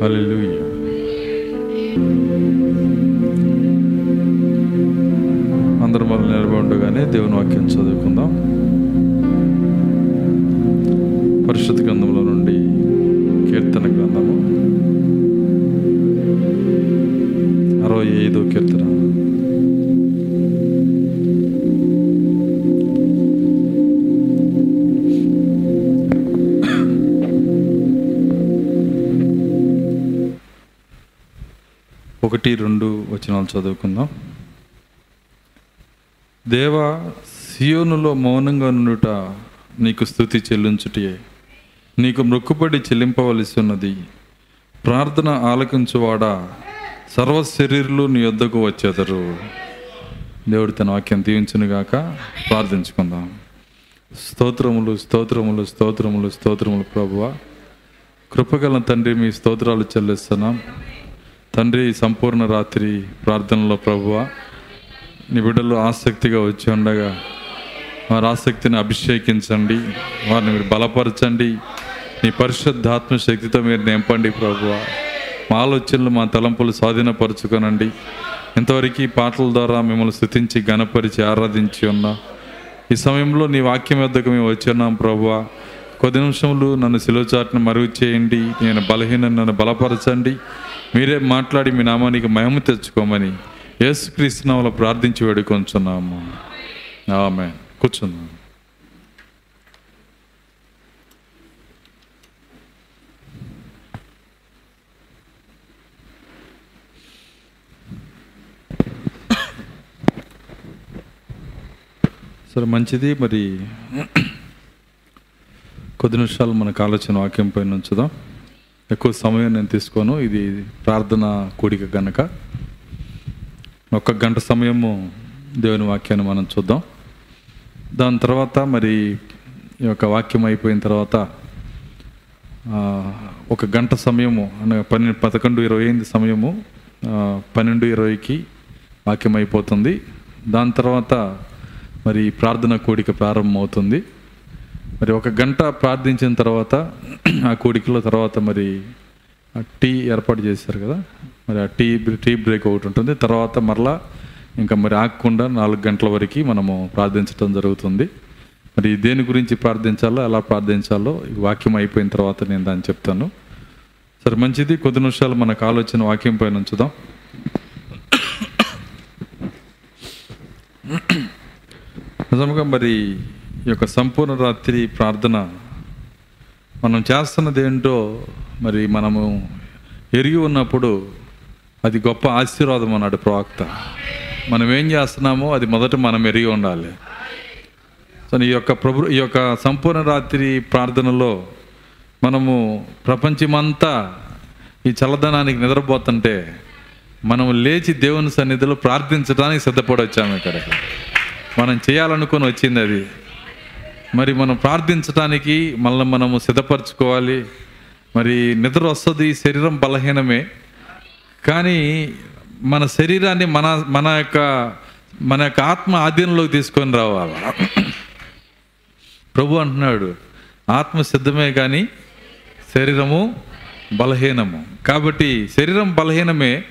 హల్లెలూయా అందరం వల్ల నిలబడి ఉండగానే దేవుని వాక్యం చదువుకుందాం. ఒకటి రెండు వచనాలు చదువుకుందాం. దేవా సియోనులో మౌనంగా నుండుట నీకు స్థుతి చెల్లించుటే నీకు మొక్కుబడి చెల్లింపవలసి ఉన్నది. ప్రార్థన ఆలకించువాడా సర్వ శరీరులు నీ వద్దకు వచ్చేదరు. దేవుడు తన వాక్యం దీవించునుగాక ప్రార్థించుకుందాం. స్తోత్రములు స్తోత్రములు స్తోత్రములు స్తోత్రములు ప్రభువ. కృపగల తండ్రి మీ స్తోత్రాలు చెల్లిస్తున్నాం. తండ్రి సంపూర్ణ రాత్రి ప్రార్థనలో ప్రభువ నీ బిడ్డలు ఆసక్తిగా వచ్చి ఉండగా వారి ఆసక్తిని అభిషేకించండి వారిని మీరు బలపరచండి నీ పరిశుద్ధాత్మ శక్తితో మీరు నింపండి ప్రభువ. మా ఆలోచనలు మా తలంపులు స్వాధీనపరచుకొనండి. ఇంతవరకు ఈ పాటల ద్వారా మిమ్మల్ని స్థుతించి గణపరిచి ఆరాధించి ఉన్నా. ఈ సమయంలో నీ వాక్యం వద్దకు మేము వచ్చి ఉన్నాం ప్రభువ. కొద్ది నిమిషంలో నన్ను సిలువచాటును మరుగు చేయండి. నేను బలహీన నన్ను బలపరచండి. మీరే మాట్లాడి మీ నామానికి మహిమ తెచ్చుకోమని యేసుక్రీస్తునామలో ప్రార్థించి వేడుకొంచున్నాము. ఆమె కూర్చున్నాం సరే మంచిది. మరి కొద్ది నిమిషాలు మనకు ఆలోచన వాక్యం పైన ఉంచుదాం. ఎక్కువ సమయం నేను తీసుకోను. ఇది ప్రార్థన కూడిక గనక. ఒక గంట సమయము దేవుని వాక్యాన్ని మనం చూద్దాం. దాని తర్వాత మరి ఈ యొక్క వాక్యం అయిపోయిన తర్వాత ఒక గంట సమయము అనగా పన్నెండు పదకొండు ఇరవై ఎనిమిది సమయము పన్నెండు ఇరవైకి వాక్యం అయిపోతుంది. దాని తర్వాత మరి ప్రార్థన కూడిక ప్రారంభమవుతుంది. మరి ఒక గంట ప్రార్థించిన తర్వాత ఆ కూడికలో తర్వాత మరి ఆ టీ ఏర్పాటు చేశారు కదా? మరి ఆ టీ టీ బ్రేక్ ఒకటి ఉంటుంది. తర్వాత మరలా ఇంకా మరి ఆగకుండా నాలుగు గంటల వరకు మనము ప్రార్థించడం జరుగుతుంది. మరి దేని గురించి ప్రార్థించాలో ఎలా ప్రార్థించాలో వాక్యం అయిపోయిన తర్వాత నేను దాన్ని చెప్తాను. సరే మంచిది. కొద్ది నిమిషాలు మనకు ఆలోచన వాక్యం పైన ఉంచుదాం. నిజంగా మరి ఈ యొక్క సంపూర్ణ రాత్రి ప్రార్థన మనం చేస్తున్నది ఏంటో మరి మనము ఎరిగి ఉన్నప్పుడు అది గొప్ప ఆశీర్వాదం అన్నాడు ప్రవక్త. మనం ఏం చేస్తున్నామో అది మొదట మనం ఎరిగి ఉండాలి. సో ఈ యొక్క ప్రభు ఈ యొక్క సంపూర్ణ రాత్రి ప్రార్థనలో మనము ప్రపంచమంతా ఈ చల్లదనానికి నిద్రపోతుంటే మనం లేచి దేవుని సన్నిధిలో ప్రార్థించడానికి సిద్ధపడి వచ్చాము మనం చేయాలనుకొని వచ్చింది అది. మరి మనం ప్రార్థించడానికి మళ్ళీ మనము సిద్ధపరచుకోవాలి. మరి నిద్ర వస్తుంది శరీరం బలహీనమే. కానీ మన శరీరాన్ని మన మన యొక్క మన యొక్క ఆత్మ ఆధీనంలోకి తీసుకొని రావాలి. ప్రభు అంటున్నాడు ఆత్మ సిద్ధమే కానీ శరీరము బలహీనము. కాబట్టి శరీరం బలహీనమే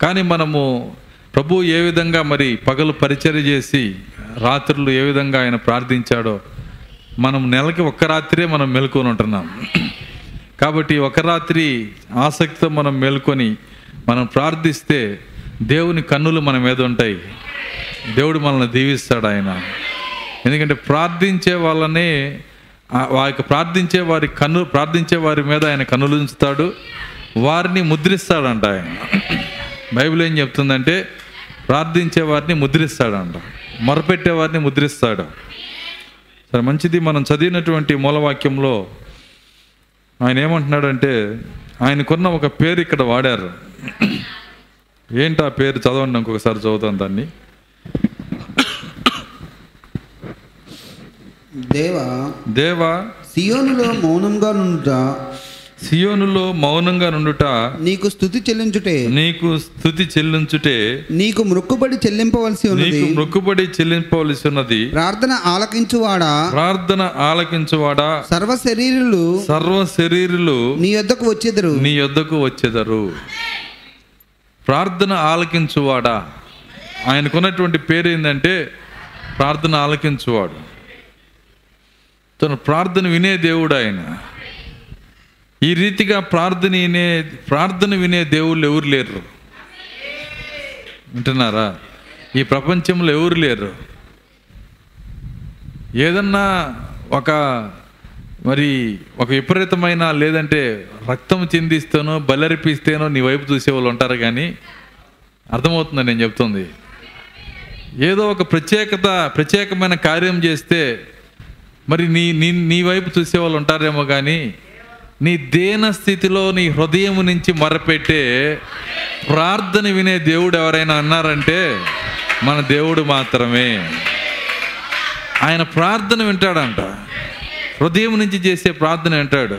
కానీ మనము ప్రభు ఏ విధంగా మరి పగలు పరిచర్య చేసి రాత్రులు ఏ విధంగా ఆయన ప్రార్థించాడో మనం నెలకి ఒక్క రాత్రే మనం మేల్కొని ఉంటున్నాం. కాబట్టి ఒక రాత్రి ఆసక్తితో మనం మేల్కొని మనం ప్రార్థిస్తే దేవుని కన్నులు మన మీద ఉంటాయి. దేవుడు మనల్ని దీవిస్తాడు ఆయన. ఎందుకంటే ప్రార్థించే వాళ్ళని ఆ- వారికి ప్రార్థించే వారి కన్ను ప్రార్థించే వారి మీద ఆయన కన్నులు ఉంచుతాడు. వారిని ముద్రిస్తాడంట ఆయన. బైబిల్ ఏం చెప్తుందంటే ప్రార్థించే వారిని ముద్రిస్తాడంట. మొరపెట్టే వారిని ముద్రిస్తాడు. సరే మంచిది మనం చదివినటువంటి మూలవాక్యంలో ఆయన ఏమంటున్నాడంటే ఆయనకున్న ఒక పేరు ఇక్కడ వాడారు. ఏంటి ఆ పేరు? చదవండి ఇంకొకసారి చదువుతాను దాన్ని. దేవా దేవా సియోనులో మౌనంగా సియోనులో మౌనంగా నుండుట నీకు స్థుతి చెల్లించుటే. నీకు స్థుతి చెల్లించుటే. నీకు మొక్కుబడి చెల్లింపవలసి ఉన్నది. నీకు మొక్కుబడి చెల్లింపవలసి ఉన్నది. ప్రార్థన ఆలకించువాడా? ప్రార్థన ఆలకించువాడా? సర్వ శరీరులు సర్వ శరీరులు నీ యొద్దకు వచ్చేదరు. నీ యొద్దకు వచ్చేదరు. ప్రార్థన ఆలకించువాడా? ఆయనకున్నటువంటి పేరు ఏంటంటే ప్రార్థన ఆలకించువాడు. తన ప్రార్థన వినే దేవుడు ఆయన. ఈ రీతిగా ప్రార్థన వినే ప్రార్థన వినే దేవుళ్ళు ఎవరు లేరు? వింటున్నారా? ఈ ప్రపంచంలో ఎవరు లేరు? ఏదన్నా ఒక మరి ఒక విపరీతమైన లేదంటే రక్తం చిందిస్తేనో బలరిపిస్తేనో నీ వైపు చూసేవాళ్ళు ఉంటారు కానీ అర్థమవుతుంది నేను చెప్తుంది. ఏదో ఒక ప్రత్యేకత ప్రత్యేకమైన కార్యం చేస్తే మరి నీ నీ నీ వైపు చూసేవాళ్ళు ఉంటారేమో కానీ నీ దేన స్థితిలో నీ హృదయం నుంచి మొరపెట్టే ప్రార్థన వినే దేవుడు ఎవరైనా అన్నారంటే మన దేవుడు మాత్రమే. ఆయన ప్రార్థన వింటాడంట. హృదయం నుంచి చేసే ప్రార్థన వింటాడు.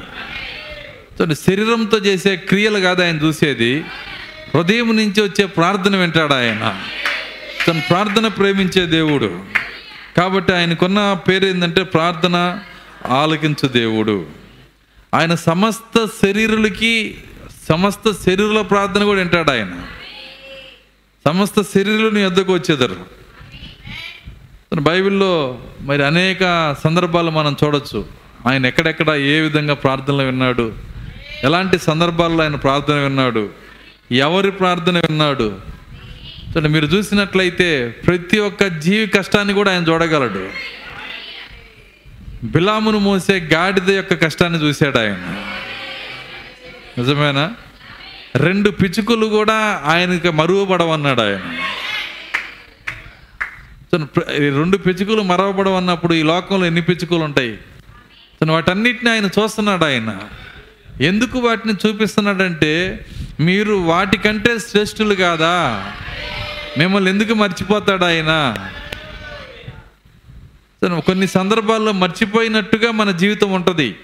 శరీరంతో చేసే క్రియలు కాదు ఆయన చూసేది. హృదయం నుంచి వచ్చే ప్రార్థన వింటాడు ఆయన. తను ప్రార్థన ప్రేమించే దేవుడు. కాబట్టి ఆయనకున్న పేరు ఏంటంటే ప్రార్థన ఆలకించు దేవుడు. ఆయన సమస్త శరీరులకి సమస్త శరీరుల ప్రార్థన కూడా వింటాడు ఆయన. సమస్త శరీరుని ఎద్దకు వచ్చేదారు. బైబిల్లో మరి అనేక సందర్భాలు మనం చూడొచ్చు. ఆయన ఎక్కడెక్కడ ఏ విధంగా ప్రార్థనలు విన్నాడు ఎలాంటి సందర్భాల్లో ఆయన ప్రార్థన విన్నాడు ఎవరి ప్రార్థన విన్నాడు. చూడండి మీరు చూసినట్లయితే ప్రతి ఒక్క జీవి కష్టాన్ని కూడా ఆయన చూడగలడు. బిలామును మోసే గాడిద యొక్క కష్టాన్ని చూశాడు ఆయన. నిజమేనా? రెండు పిచుకులు కూడా ఆయనకి మరుగుపడవన్నాడు ఆయన. తను ప్ర- ఈ రెండు పిచ్చుకలు మరవబడవన్నప్పుడు ఈ లోకంలో ఎన్ని పిచ్చుకలు ఉంటాయి? తను వాటన్నిటిని ఆయన చూస్తున్నాడు ఆయన. ఎందుకు వాటిని చూపిస్తున్నాడంటే మీరు వాటికంటే శ్రేష్ఠులు కాదా? మిమ్మల్ని ఎందుకు మర్చిపోతాడు ఆయన? కొన్ని సందర్భాల్లో మర్చిపోయినట్టుగా మన జీవితం ఉంటుంది.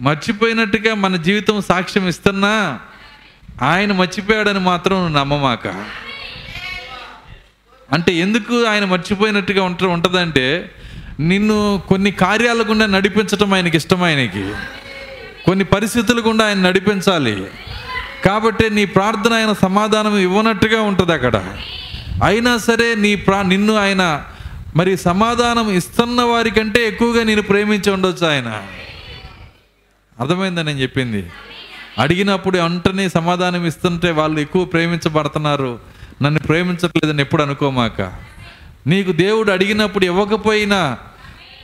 మర్చిపోయినట్టుగా మన జీవితం సాక్ష్యం ఇస్తున్నా ఆయన మర్చిపోయాడని మాత్రం నమ్మమాక. అంటే ఎందుకు ఆయన మర్చిపోయినట్టుగా ఉంట ఉంటుందంటే నిన్ను కొన్ని కార్యాల గుండా నడిపించటం ఆయనకి ఇష్టం ఆయనకి. కొన్ని పరిస్థితుల గుండా ఆయన నడిపించాలి. కాబట్టి నీ ప్రార్థన ఆయన సమాధానం ఇవ్వనట్టుగా ఉంటుంది అక్కడ. అయినా సరే నీ ప్రా నిన్ను ఆయన మరి సమాధానం ఇస్తున్న వారికంటే ఎక్కువగా నేను ప్రేమించి ఉండొచ్చు ఆయన. అర్థమైందని నేను చెప్పింది? అడిగినప్పుడు అంటనే సమాధానం ఇస్తుంటే వాళ్ళు ఎక్కువ ప్రేమించబడుతున్నారు. నన్ను ప్రేమించట్లేదని ఎప్పుడు అనుకోమాక. నీకు దేవుడు అడిగినప్పుడు ఇవ్వకపోయినా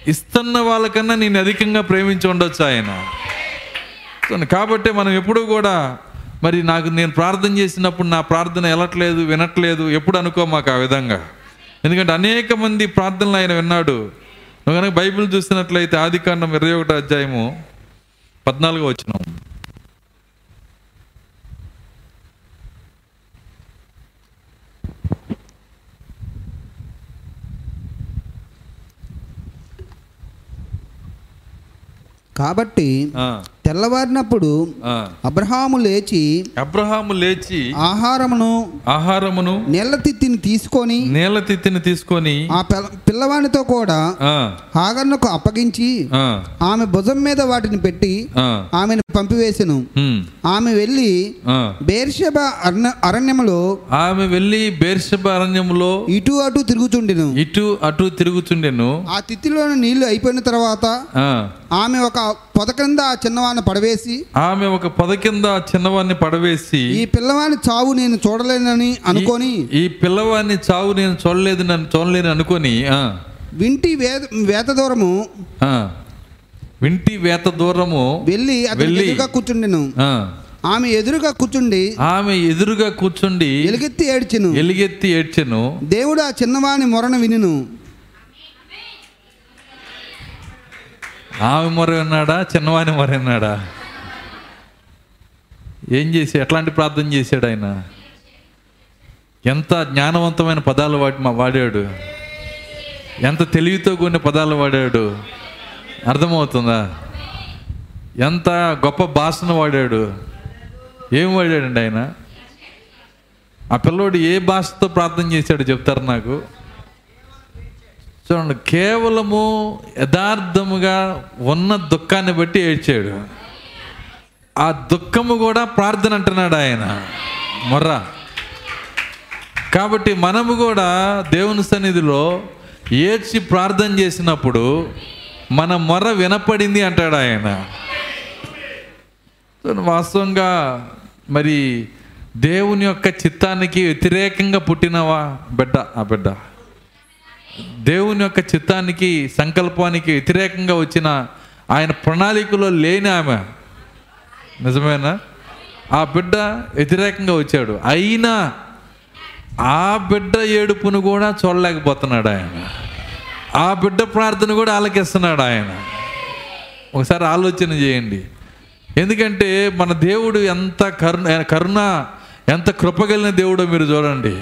ఇస్తున్న వాళ్ళకన్నా నేను అధికంగా ప్రేమించి ఉండొచ్చు ఆయన. కాబట్టి మనం ఎప్పుడూ కూడా మరి నాకు నేను ప్రార్థన చేసినప్పుడు నా ప్రార్థన వెళ్ళట్లేదు వినట్లేదు ఎప్పుడు అనుకోమాక ఆ విధంగా. ఎందుకంటే అనేక మంది ప్రార్థనలు ఆయన విన్నాడు. నువ్వు కనుక బైబిల్ చూసినట్లయితే ఆదికాండం ఇరవై ఒకటో అధ్యాయము పద్నాలుగో వచ్చినాం కాబట్టి తెల్లవారినప్పుడు. అబ్రహాము లేచి అబ్రహాము లేచి ఆహారమును ఆహారమును నీళ్ళ తిత్తిని తీసుకొని నేల తిత్తిని తీసుకొని ఆ పిల్ల పిల్లవానితో కూడా ఆ, హాగర్నకు అప్పగించి ఆమె భుజం మీద వాటిని పెట్టి ఆ, ఆమెను పంపివేసెను. ఉమ్, ఆమె వెళ్ళి. బేర్షెబ అరణ్య అరణ్యములో ఆమె వెళ్ళి బేర్షబ అరణ్యములో ఇటు అటు తిరుగుచుండెను. ఇటు అటు తిరుగుచుండెను. ఆ తిత్తిలోని నీళ్ళు అయిపోయిన తర్వాత ఆమె ఒక పొద క్రింద ఆ చిన్నవాన్ని పడవేసి ఆమె ఒక పొద కింద ఆ చిన్నవాడిని పడవేసి ఈ పిల్లవాని చావు నేను చూడలేనని అనుకొని ఈ పిల్లవాడిని చావు నేను చూడలేదు నన్ను చూడలేను అనుకొని వింటి వేద వేత దూరము వింటి వేత దూరము వెళ్ళి వెళ్ళి. కూర్చుండెను. ఆమె ఎదురుగా కూర్చుండి ఆమె ఎదురుగా కూర్చుండి ఎలుగెత్తి ఏడ్చెను. ఎలుగెత్తి ఏడ్చెను. దేవుడు ఆ చిన్నవాని మొరను వినును. ఆమె మొర విన్నాడా? చిన్నవాని మొర విన్నాడా? ఏం చేసి ఎట్లాంటి ప్రార్థన చేశాడు ఆయన? ఎంత జ్ఞానవంతమైన పదాలు వాడి వాడాడు. ఎంత తెలివితో కూడిన పదాలు వాడాడు. అర్థమవుతుందా? ఎంత గొప్ప భాషను వాడాడు. ఏం వాడాడండి ఆయన? ఆ పిల్లోడు ఏ భాషతో ప్రార్థన చేశాడు చెప్తారు నాకు? చూడండి కేవలము యథార్థముగా ఉన్న దుఃఖాన్ని బట్టి ఏడ్చాడు. ఆ దుఃఖము కూడా ప్రార్థన అంటున్నాడు ఆయన. మొర్ర. కాబట్టి మనము కూడా దేవుని సన్నిధిలో ఏడ్చి ప్రార్థన చేసినప్పుడు మన మొర్ర వినపడింది అంటాడు ఆయన. వాస్తవంగా మరి దేవుని యొక్క చిత్తానికి వ్యతిరేకంగా పుట్టినవా? బిడ్డ ఆ బిడ్డ. దేవుని యొక్క చిత్తానికి సంకల్పానికి వ్యతిరేకంగా వచ్చిన ఆయన ప్రణాళికలో లేని ఆమె. నిజమేనా? ఆ బిడ్డ వ్యతిరేకంగా వచ్చాడు. అయినా ఆ బిడ్డ ఏడుపును కూడా చూడలేకపోతున్నాడు ఆయన. ఆ బిడ్డ ప్రార్థన కూడా ఆలకిస్తున్నాడు ఆయన. ఒకసారి ఆలోచన చేయండి. ఎందుకంటే మన దేవుడు ఎంత కరుణ కరుణ ఎంత కృపగలిగిన దేవుడో మీరు చూడండి.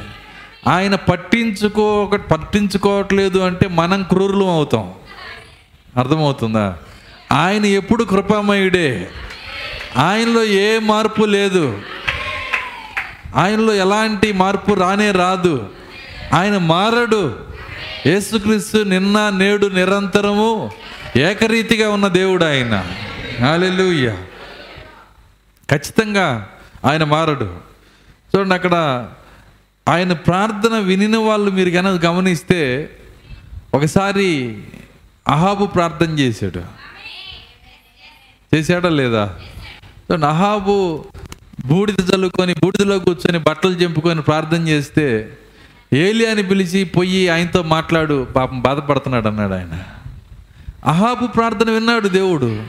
ఆయన పట్టించుకో పట్టించుకోవట్లేదు అంటే మనం క్రూరులం అవుతాం. అర్థమవుతుందా? ఆయన ఎప్పుడు కృపామయుడే. ఆయనలో ఏ మార్పు లేదు. ఆయనలో ఎలాంటి మార్పు రానే రాదు. ఆయన మారడు. యేసుక్రీస్తు నిన్న నేడు నిరంతరము ఏకరీతిగా ఉన్న దేవుడు ఆయన. హాలెలుయ్య ఖచ్చితంగా ఆయన మారడు. చూడండి అక్కడ ఆయన ప్రార్థన వినిన వాళ్ళు మీరు కనుక గమనిస్తే ఒకసారి అహాబు ప్రార్థన చేశాడు. చేశాడా లేదా? చూడండి అహాబు బూడిద చల్లుకొని బూడిదలో కూర్చొని బట్టలు చెంపుకొని ప్రార్థన చేస్తే ఏలి అని పిలిచి పొయ్యి ఆయనతో మాట్లాడు పాపం బాధపడుతున్నాడు అన్నాడు ఆయన. అహాబు ప్రార్థన విన్నాడు దేవుడు.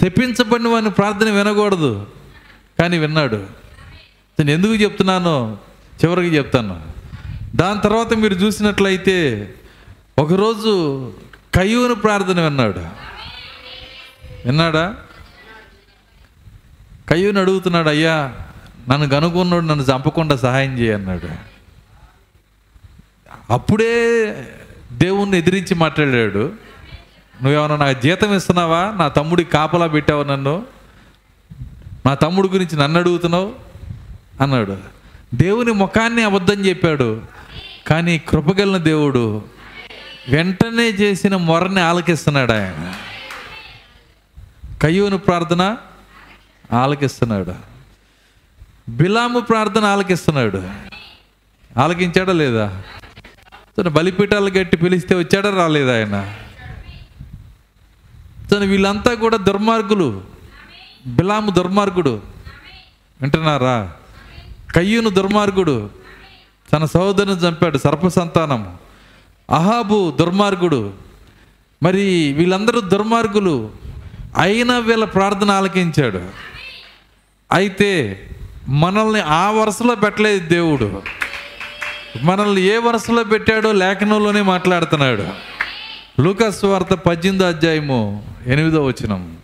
శపించబడిన వాని ప్రార్థన వినకూడదు కానీ విన్నాడు. నేను ఎందుకు చెప్తున్నానో చివరికి చెప్తాను. దాని తర్వాత మీరు చూసినట్లయితే ఒకరోజు కయ్యూను ప్రార్థన విన్నాడు. విన్నాడా? కయ్యూని అడుగుతున్నాడు అయ్యా నన్ను కనుగొన్నాడు నన్ను చంపకుండా సహాయం చేయన్నాడు అప్పుడే దేవుణ్ణి ఎదిరించి మాట్లాడాడు. నువ్వేమన్నా నాకు జీతం ఇస్తున్నావా? నా తమ్ముడికి కాపలా పెట్టావు నన్ను. నా తమ్ముడు గురించి నన్ను అడుగుతున్నావు? అన్నాడు. దేవుని ముఖాన్ని అబద్ధం చెప్పాడు. కానీ కృపగలిన దేవుడు వెంటనే చేసిన మొరని ఆలకిస్తున్నాడు ఆయన. కయ్యూని ప్రార్థన ఆలకిస్తున్నాడు. బిలాము ప్రార్థన ఆలకిస్తున్నాడు. ఆలకించాడా లేదా? తను బలిపీఠాలు గట్టి పిలిస్తే వచ్చాడా రాలేదు ఆయన? తను వీళ్ళంతా కూడా దుర్మార్గులు. బిలాము దుర్మార్గుడు. వింటున్నారా? కయ్యూను దుర్మార్గుడు. తన సహోదరుని చంపాడు సర్ప సంతానం. అహాబు దుర్మార్గుడు. మరి వీళ్ళందరూ దుర్మార్గులు. అయినా వీళ్ళ ప్రార్థన ఆలకించాడు. అయితే మనల్ని ఆ వరుసలో పెట్టలేదు దేవుడు. మనల్ని ఏ వరుసలో పెట్టాడో లేఖనంలోనే మాట్లాడుతున్నాడు. లూకాస్ వార్త పద్దెనిమిదో అధ్యాయము ఎనిమిదో వచనం.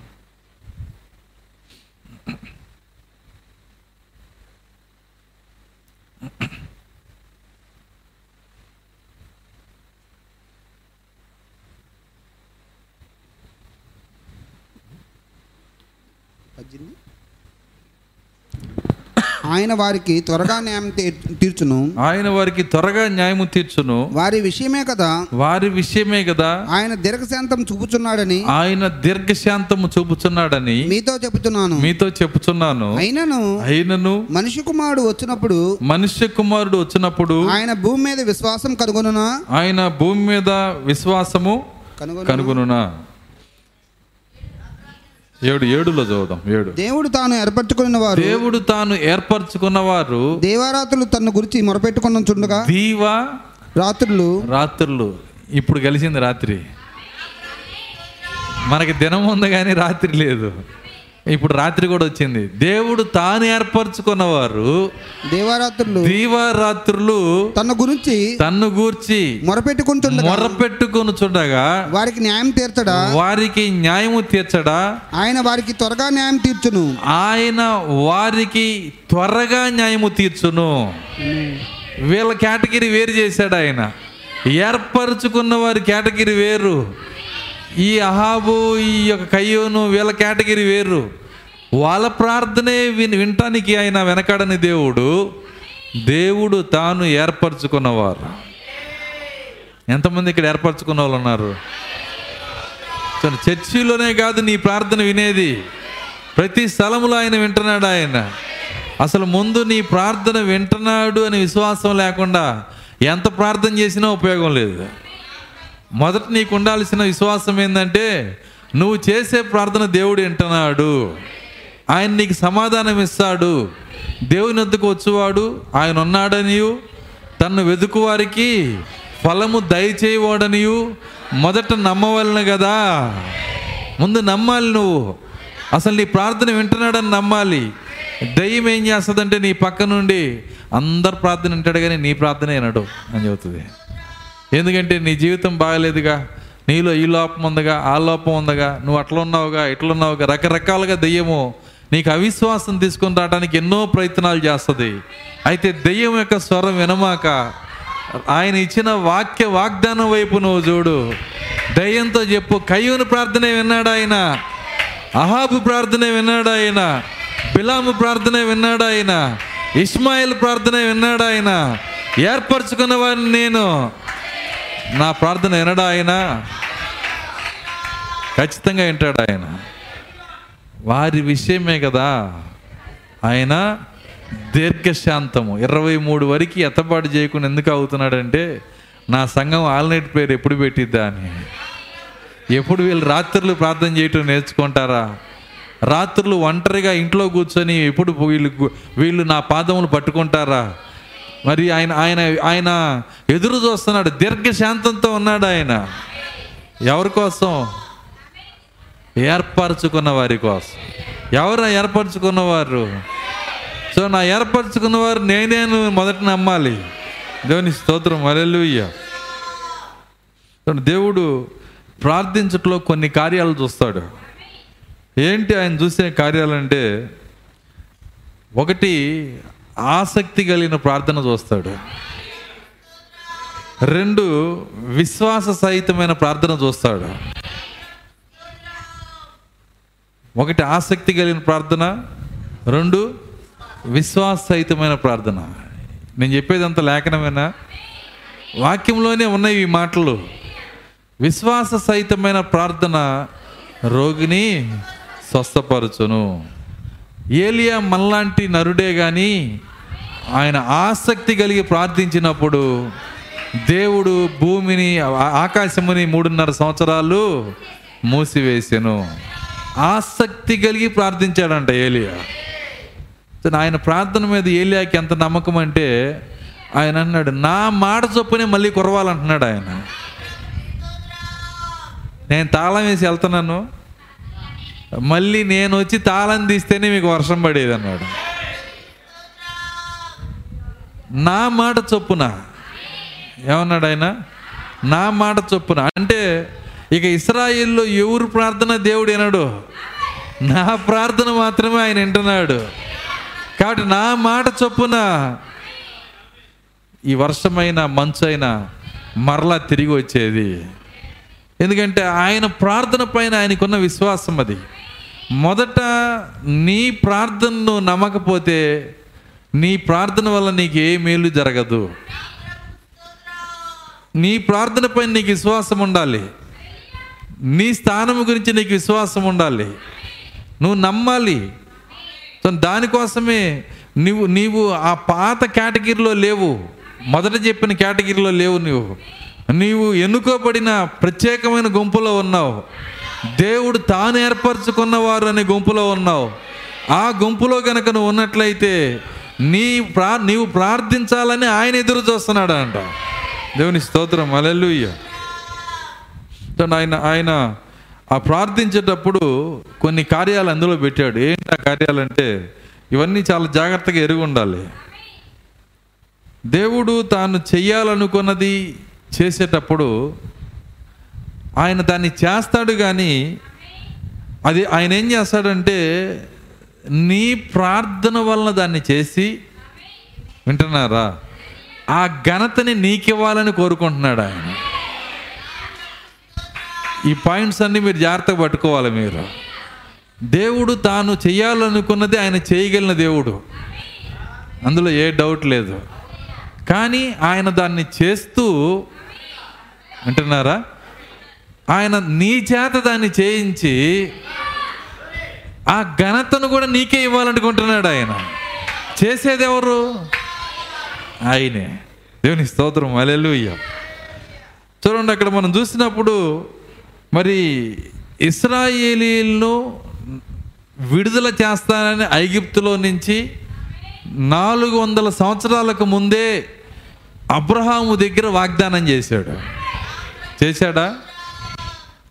ఆయన వారికి త్వరగా న్యాయం తీర్చును. ఆయన వారికి త్వరగా న్యాయము తీర్చును. వారి విషయమే కదా. వారి విషయమే కదా. ఆయన దీర్ఘశాంతం చూపుచున్నాడని. ఆయన దీర్ఘశాంతము చూపుచున్నాడని మీతో చెబుతున్నాను. మీతో చెప్పుచున్నాను అయినను అయినను మనిషి కుమారుడు వచ్చినప్పుడు మనుష్య కుమారుడు వచ్చినప్పుడు ఆయన భూమి మీద విశ్వాసం కనుగొనునా? ఆయన భూమి మీద విశ్వాసము కనుగొను కనుగొనునా? ఏడు ఏడులో చదువుదాం ఏడు. దేవుడు తాను ఏర్పరచుకున్న వారు దేవుడు తాను ఏర్పరచుకున్న వారు దేవారాత్రులు తన గురించి మొరపెట్టుకున్న చుండగా. దీవ రాత్రులు. రాత్రులు. ఇప్పుడు కలిసింది రాత్రి. మనకి దినం ఉంది కానీ రాత్రి లేదు. ఇప్పుడు రాత్రి కూడా వచ్చింది. దేవుడు తాను ఏర్పరచుకున్నవారు దేవారాత్రులు దీవారాత్రులు తన గురించి తన్ను గూర్చి మొరపెట్టుకుంటుండగా మొరపెట్టుకొని చూడగా వారికి న్యాయం తీర్చడా? వారికి న్యాయము తీర్చడా? ఆయన వారికి త్వరగా న్యాయం తీర్చును. ఆయన వారికి త్వరగా న్యాయము తీర్చును. వీళ్ళ కేటగిరీ వేరు చేశాడు ఆయన. ఏర్పరచుకున్న వారి కేటగిరీ వేరు. ఈ అహాబు ఈ యొక్క కయ్యోను వీళ్ళ కేటగిరీ వేరు. వాళ్ళ ప్రార్థనే విన్ వినటానికి ఆయన వెనకాడని దేవుడు దేవుడు తాను ఏర్పరచుకున్నవారు. ఎంతమంది ఇక్కడ ఏర్పరచుకున్న వాళ్ళు ఉన్నారు? చూడండి, చర్చిలోనే కాదు నీ ప్రార్థన వినేది. ప్రతి స్థలములో ఆయన వింటున్నాడు ఆయన. అసలు ముందు నీ ప్రార్థన వింటున్నాడు అని విశ్వాసం లేకుండా ఎంత ప్రార్థన చేసినా ఉపయోగం లేదు. మొదట నీకు ఉండాల్సిన విశ్వాసం ఏంటంటే నువ్వు చేసే ప్రార్థన దేవుడు వింటున్నాడు. ఆయన నీకు సమాధానం ఇస్తాడు. దేవుని వద్దకు వచ్చేవాడు ఆయన ఉన్నాడనియు. తన్ను వెతుకువారికి ఫలము దయచేయవాడనియు. మొదట నమ్మవలను కదా. ముందు నమ్మాలి నువ్వు. అసలు నీ ప్రార్థన వింటున్నాడని నమ్మాలి. దయ్యం ఏం చేస్తుందంటే నీ పక్క నుండి అందరు ప్రార్థన వింటాడు కానీ నీ ప్రార్థన వినడు అని చెబుతుంది. ఎందుకంటే నీ జీవితం బాగలేదుగా నీలో ఈ లోపం ఉందగా ఆ లోపం ఉందగా నువ్వు అట్లున్నావుగా ఇట్లున్నావుగా రకరకాలుగా దెయ్యము నీకు అవిశ్వాసం తీసుకొని రావడానికి ఎన్నో ప్రయత్నాలు చేస్తుంది. అయితే దెయ్యం యొక్క స్వరం వినమాక ఆయన ఇచ్చిన వాక్య వాగ్దానం వైపు నువ్వు చూడు. దయ్యంతో చెప్పు కయ్యూని ప్రార్థనే విన్నాడు ఆయన? అహాబు ప్రార్థనే విన్నాడు ఆయన? బిలాము ప్రార్థనే విన్నాడు ఆయన? ఇస్మాయిల్ ప్రార్థనే విన్నాడు ఆయన? ఏర్పరచుకున్న వారిని నేను నా ప్రార్థన వినడా ఆయన? ఖచ్చితంగా వింటాడు ఆయన. వారి విషయమే కదా. ఆయన దీర్ఘశాంతము. ఇరవై మూడు వరకు ఎత్తపాటు చేయకుండా ఎందుకు అవుతున్నాడంటే నా సంఘం ఆల్నైట్ పేరు ఎప్పుడు పెట్టిద్దా అని. ఎప్పుడు వీళ్ళు రాత్రులు ప్రార్థన చేయటం నేర్చుకుంటారా? రాత్రులు ఒంటరిగా ఇంట్లో కూర్చొని ఎప్పుడు వీళ్ళు వీళ్ళు నా పాదములు పట్టుకుంటారా? మరి ఆయన ఆయన ఆయన ఎదురు చూస్తున్నాడు. దీర్ఘశాంతంతో ఉన్నాడు ఆయన. ఎవరి కోసం? ఏర్పరచుకున్న వారి కోసం. ఎవరు ఏర్పరచుకున్నవారు? సో నా ఏర్పరచుకున్నవారు నేనేను మొదట నమ్మాలి. దేవుని స్తోత్రం. అలెలుయ్య దేవుడు ప్రార్థించట్లో కొన్ని కార్యాలు చూస్తాడు. ఏంటి ఆయన చూసే కార్యాలంటే ఒకటి ఆసక్తి కలిగిన ప్రార్థన చూస్తాడు. రెండు విశ్వాస సహితమైన ప్రార్థన చూస్తాడు. ఒకటి ఆసక్తి కలిగిన ప్రార్థన రెండు విశ్వాస సహితమైన ప్రార్థన. నేను చెప్పేదంత లేఖనమేనా? వాక్యంలోనే ఉన్నాయి ఈ మాటలు. విశ్వాస సహితమైన ప్రార్థన రోగిని స్వస్థపరచును. ఏలియా మనలాంటి నరుడే కానీ ఆయన ఆసక్తి కలిగి ప్రార్థించినప్పుడు దేవుడు భూమిని ఆకాశముని మూడున్నర సంవత్సరాలు మూసివేసాను. ఆసక్తి కలిగి ప్రార్థించాడంట ఏలియా. ఆయన ప్రార్థన మీద ఏలియాకి ఎంత నమ్మకం అంటే ఆయన అన్నాడు నా మాట చొప్పునే మళ్ళీ కురవాలంటున్నాడు ఆయన. నేను తాళం వేసి వెళ్తున్నాను. మళ్ళీ నేను వచ్చి తాళం తీస్తేనే మీకు వర్షం పడేది అన్నాడు నా మాట చొప్పున. ఏమన్నాడు ఆయన? నా మాట చొప్పున. అంటే ఇక ఇస్రాయిల్లో ఎవరు ప్రార్థన దేవుడు వినడు. నా ప్రార్థన మాత్రమే ఆయన వింటున్నాడు. కాబట్టి నా మాట చొప్పున ఈ వర్షమైన మంచు అయినా మరలా తిరిగి వచ్చేది. ఎందుకంటే ఆయన ప్రార్థన పైన ఆయనకున్న విశ్వాసం అది. మొదట నీ ప్రార్థనను నమ్మకపోతే నీ ప్రార్థన వల్ల నీకు ఏ మేలు జరగదు. నీ ప్రార్థన పైన నీకు విశ్వాసం ఉండాలి. నీ స్థానం గురించి నీకు విశ్వాసం ఉండాలి. నువ్వు నమ్మాలి. దానికోసమే నువ్వు నీవు ఆ పాత కేటగిరీలో లేవు. మొదట చెప్పిన కేటగిరీలో లేవు నువ్వు. నీవు ఎన్నుకోబడిన ప్రత్యేకమైన గుంపులో ఉన్నావు. దేవుడు తాను ఏర్పరచుకున్నవారు అనే గుంపులో ఉన్నావు. ఆ గుంపులో గనక నువ్వు ఉన్నట్లయితే నీ ప్రా నీవు ప్రార్థించాలని ఆయన ఎదురు చూస్తున్నాడు అంట దేవుని స్తోత్రం. అలెలుయ్య ఆయన ఆయన ఆ ప్రార్థించేటప్పుడు కొన్ని కార్యాలు అందులో పెట్టాడు. ఏంటి ఆ కార్యాలంటే ఇవన్నీ చాలా జాగ్రత్తగా ఎరుగు ఉండాలి. దేవుడు తాను చెయ్యాలనుకున్నది చేసేటప్పుడు ఆయన దాన్ని చేస్తాడు కానీ అది ఆయన ఏం చేస్తాడంటే నీ ప్రార్థన వలన దాన్ని చేసి వింటున్నారా? ఆ ఘనతని నీకివ్వాలని కోరుకుంటున్నాడు ఆయన. ఈ పాయింట్స్ అన్నీ మీరు జాగ్రత్తగా పట్టుకోవాలి మీరు. దేవుడు తాను చేయాలనుకున్నది ఆయన చేయగలిగిన దేవుడు. అందులో ఏ డౌట్ లేదు. కానీ ఆయన దాన్ని చేస్తూ అంటున్నారా ఆయన నీ చేత దాన్ని చేయించి ఆ ఘనతను కూడా నీకే ఇవ్వాలనుకుంటున్నాడు ఆయన. చేసేది ఎవరు? ఆయనే. దేవుని స్తోత్రం. అలెలుయ్య చూడండి అక్కడ మనం చూసినప్పుడు మరి ఇస్రాయేలీలను విడుదల చేస్తానని ఐగిప్తులో నుంచి నాలుగు వందల సంవత్సరాలకు ముందే అబ్రహాము దగ్గర వాగ్దానం చేశాడు. చేశాడా?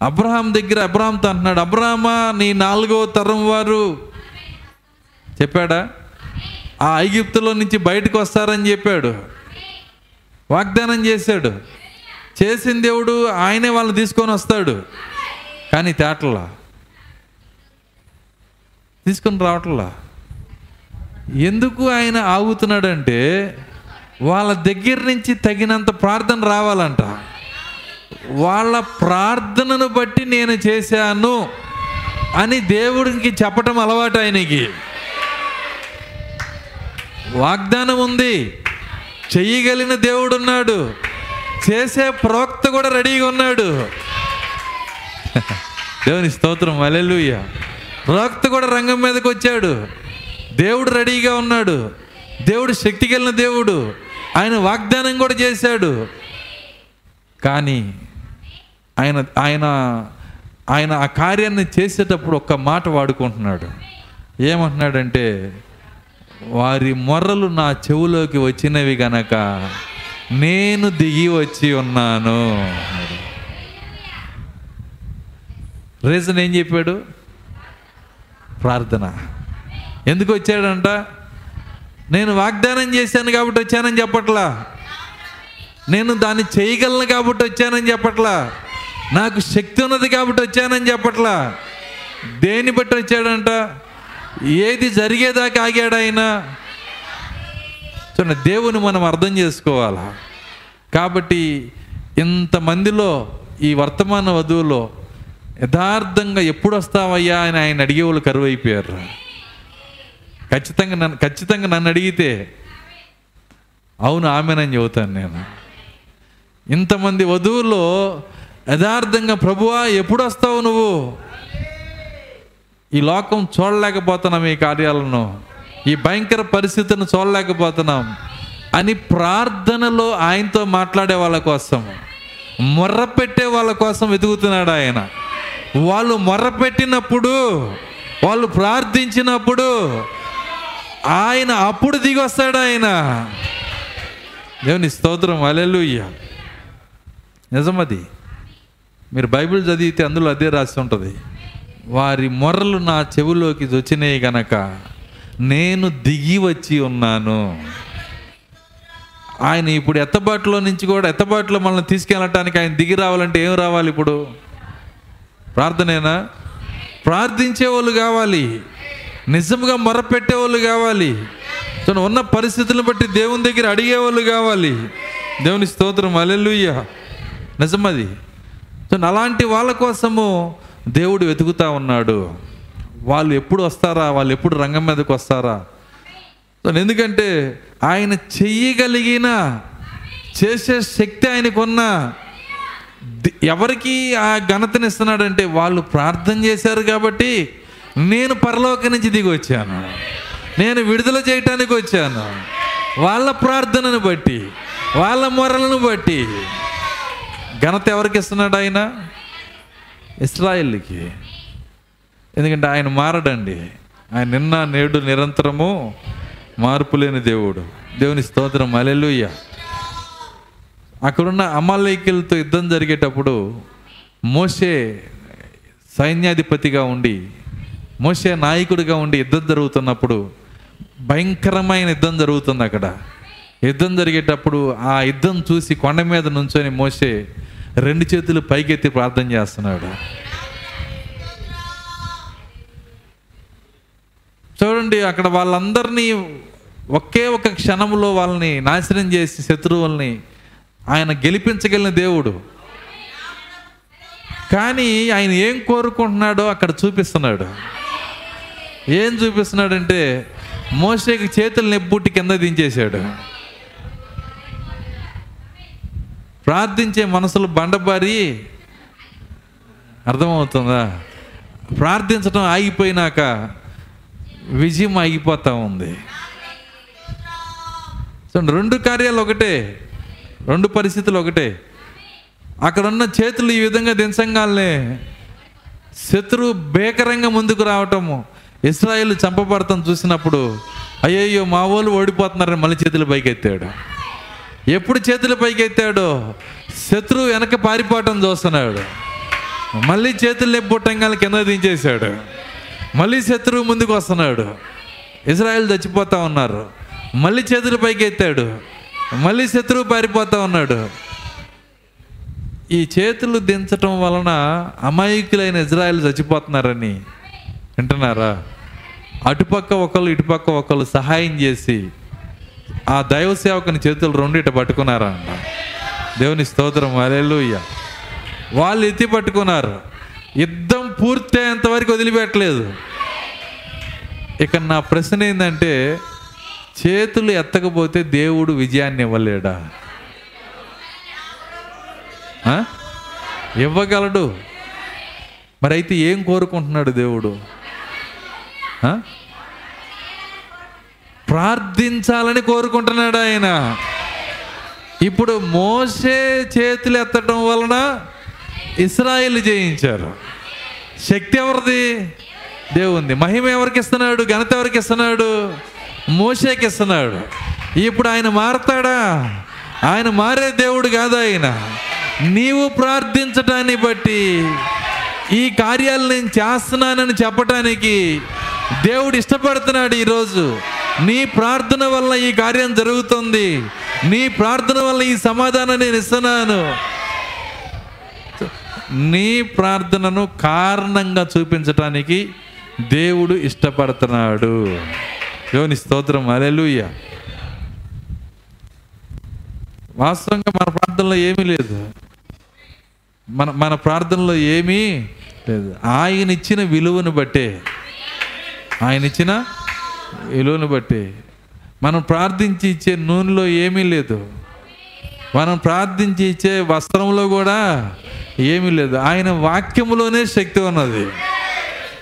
అబ్రహాం దగ్గర అబ్రహాంతో అంటున్నాడు అబ్రహమా నీ నాలుగో తరం వారు. చెప్పాడా? ఆ ఐగిప్తులో నుంచి బయటకు వస్తారని చెప్పాడు. వాగ్దానం చేశాడు. చేసిన దేవుడు ఆయనే వాళ్ళని తీసుకొని వస్తాడు. కానీ తేటలా. తీసుకొని రావట్లా. ఎందుకు ఆయన ఆగుతున్నాడంటే వాళ్ళ దగ్గర నుంచి తగినంత ప్రార్థన రావాలంట. వాళ్ళ ప్రార్థనను బట్టి నేను చేశాను అని దేవుడికి చెప్పటం అలవాటు ఆయనకి. వాగ్దానం ఉంది. చెయ్యగలిగిన దేవుడు ఉన్నాడు. చేసే ప్రవక్త కూడా రెడీగా ఉన్నాడు. దేవుని స్తోత్రం. అలెలుయ్య ప్రవక్త కూడా రంగం మీదకి వచ్చాడు. దేవుడు రెడీగా ఉన్నాడు. దేవుడు శక్తి కలిగిన దేవుడు. ఆయన వాగ్దానం కూడా చేశాడు. కానీ ఆయన ఆయన ఆయన ఆ కార్యాన్ని చేసేటప్పుడు ఒక్క మాట వాడుకుంటున్నాడు. ఏమంటున్నాడంటే వారి మొర్రలు నా చెవులోకి వచ్చినవి గనక నేను దిగి వచ్చి ఉన్నాను. రీజన్ ఏం చెప్పాడు? ప్రార్థన. ఎందుకు వచ్చాడంట? నేను వాగ్దానం చేశాను కాబట్టి వచ్చానని చెప్పట్లా. నేను దాన్ని చేయగలను కాబట్టి వచ్చానని చెప్పట్లా? నాకు శక్తి ఉన్నది కాబట్టి వచ్చానని చెప్పట్లా? దేన్ని బట్టి వచ్చాడంట? ఏది జరిగేదాకా ఆగాడు ఆయన? చూడండి దేవుని మనం అర్థం చేసుకోవాలా? కాబట్టి ఇంతమందిలో ఈ వర్తమాన వధువులో యథార్థంగా ఎప్పుడు వస్తావయ్యా అని ఆయన అడిగే వాళ్ళు కరువు అయిపోయారు ఖచ్చితంగా నన్ను ఖచ్చితంగా నన్ను అడిగితే అవును ఆమెనని చెబుతాను నేను. ఇంతమంది వధువుల్లో యథార్థంగా ప్రభువా ఎప్పుడు వస్తావు నువ్వు? ఈ లోకం చూడలేకపోతున్నాం ఈ కార్యాలను. ఈ భయంకర పరిస్థితిని చూడలేకపోతున్నాం. అని ప్రార్థనలో ఆయనతో మాట్లాడే వాళ్ళ కోసం మొర్ర పెట్టే వాళ్ళ కోసం వెతుకుతున్నాడు ఆయన. వాళ్ళు మొర్ర పెట్టినప్పుడు వాళ్ళు ప్రార్థించినప్పుడు ఆయన అప్పుడు దిగి వస్తాడు ఆయన. దేవుని స్తోత్రం. అలెలుయ్య నిజమది. మీరు బైబిల్ చదివితే అందులో అదే రాసి ఉంటుంది. వారి మొర్రలు నా చెవిలోకి వచ్చినాయి గనక నేను దిగి వచ్చి ఉన్నాను. ఆయన ఇప్పుడు ఎత్తబాటులో నుంచి కూడా ఎత్తబాటులో మనల్ని తీసుకెళ్ళటానికి ఆయన దిగి రావాలంటే ఏం రావాలి ఇప్పుడు? ప్రార్థనేనా? ప్రార్థించే వాళ్ళు కావాలి. నిజంగా మొరపెట్టే వాళ్ళు కావాలి. తను ఉన్న పరిస్థితులను బట్టి దేవుని దగ్గర అడిగే వాళ్ళు కావాలి. దేవుని స్తోత్రం. అల్లెలుయ్యా నిజమది. సో అలాంటి వాళ్ళ కోసము దేవుడు వెతుకుతా ఉన్నాడు. వాళ్ళు ఎప్పుడు వస్తారా? వాళ్ళు ఎప్పుడు రంగం మీదకి వస్తారా? సో ఎందుకంటే ఆయన చెయ్యగలిగిన చేసే శక్తి ఆయనకున్న ఎవరికి ఆ ఘనతని ఇస్తున్నాడంటే వాళ్ళు ప్రార్థన చేశారు కాబట్టి నేను పరలోక నుంచి దిగి వచ్చాను. నేను విడుదల చేయటానికి వచ్చాను. వాళ్ళ ప్రార్థనను బట్టి వాళ్ళ మొరలను బట్టి. ఘనత ఎవరికి ఇస్తున్నాడు ఆయన? ఇస్రాయిల్కి. ఎందుకంటే ఆయన మారడండి. ఆయన నిన్న నేడు నిరంతరము మార్పు లేని దేవుడు. దేవుని స్తోత్రం. అలెలుయ్య అక్కడున్న అమాలైకులతో యుద్ధం జరిగేటప్పుడు మోసే సైన్యాధిపతిగా ఉండి మోసే నాయకుడిగా ఉండి యుద్ధం జరుగుతున్నప్పుడు భయంకరమైన యుద్ధం జరుగుతుంది అక్కడ. యుద్ధం జరిగేటప్పుడు ఆ యుద్ధం చూసి కొండ మీద నుంచొని మోసే రెండు చేతులు పైకెత్తి ప్రార్థన చేస్తున్నాడు. చూడండి అక్కడ వాళ్ళందరినీ ఒకే ఒక క్షణంలో వాళ్ళని నాశనం చేసి శత్రువుల్ని ఆయన గెలిపించగలిగిన దేవుడు. కానీ ఆయన ఏం కోరుకుంటున్నాడో అక్కడ చూపిస్తున్నాడు. ఏం చూపిస్తున్నాడంటే మోసేకి చేతులు నెబ్బుట్టి కింద దించేశాడు. ప్రార్థించే మనసులు బండబారి. అర్థమవుతుందా? ప్రార్థించడం ఆగిపోయినాక విజయం ఆగిపోతూ ఉంది. చూడండి రెండు కార్యాలు ఒకటే రెండు పరిస్థితులు ఒకటే. అక్కడ ఉన్న చేతులు ఈ విధంగా దించంగానే శత్రువు భేకరంగా ముందుకు రావటము ఇస్రాయిల్ చంపబడతాం చూసినప్పుడు అయ్యయ్యో మా వాళ్ళు ఓడిపోతున్నారని మళ్ళీ చేతులు పైకెత్తాడు. ఎప్పుడు చేతులు పైకెత్తాడో? శత్రువు వెనక పారిపోవటం చూస్తున్నాడు. మళ్ళీ చేతులు నెప్పుట్టంగానే కింద దించేశాడు. మళ్ళీ శత్రువు ముందుకు వస్తున్నాడు. ఇజ్రాయెల్ చచ్చిపోతా ఉన్నారు. మళ్ళీ చేతులు పైకెత్తాడు. మళ్ళీ శత్రువు పారిపోతా ఉన్నాడు. ఈ చేతులు దించటం వలన అమాయకులైన ఇజ్రాయెల్ చచ్చిపోతున్నారని వింటున్నారా? అటుపక్క ఒకళ్ళు ఇటుపక్క ఒకళ్ళు సహాయం చేసి ఆ దైవ సేవకుని చేతులు రెండు ఇట పట్టుకున్నారా అంట దేవుని స్తోత్రం అలెలుయ్య వాళ్ళు ఎత్తి పట్టుకున్నారు. యుద్ధం పూర్తయ్యేంత వరకు వదిలిపెట్టలేదు. ఇక నా ప్రశ్న ఏంటంటే చేతులు ఎత్తకపోతే దేవుడు విజయాన్ని ఇవ్వలేడా? ఇవ్వగలడు. మరి అయితే ఏం కోరుకుంటున్నాడు దేవుడు? ఆ? ప్రార్థించాలని కోరుకుంటున్నాడు ఆయన. ఇప్పుడు మోసే చేతులు ఎత్తడం వలన ఇస్రాయిల్ జయించారు. శక్తి ఎవరిది? దేవుంది మహిమ ఎవరికి ఇస్తున్నాడు? ఘనత ఎవరికి ఇస్తున్నాడు? మోసేకి ఇస్తున్నాడు. ఇప్పుడు ఆయన మారతాడా? ఆయన మారే దేవుడు కాదు ఆయన. నీవు ప్రార్థించటాన్ని బట్టి ఈ కార్యాలు నేను చేస్తున్నానని చెప్పటానికి దేవుడు ఇష్టపడుతున్నాడు ఈరోజు. నీ ప్రార్థన వల్ల ఈ కార్యం జరుగుతుంది. నీ ప్రార్థన వల్ల ఈ సమాధానం నేను ఇస్తున్నాను. నీ ప్రార్థనను కారణంగా చూపించటానికి దేవుడు ఇష్టపడుతున్నాడు. యోని స్తోత్రం. అలెలుయ్య వాస్తవంగా మన ప్రార్థనలో ఏమీ లేదు. మన మన ప్రార్థనలో ఏమీ లేదు. ఆయన ఇచ్చిన విలువను బట్టే. ఆయన ఇచ్చిన విలువను బట్టి. మనం ప్రార్థించి ఇచ్చే నూనెలో ఏమీ లేదు. మనం ప్రార్థించి ఇచ్చే వస్త్రంలో కూడా ఏమీ లేదు. ఆయన వాక్యములోనే శక్తి ఉన్నది.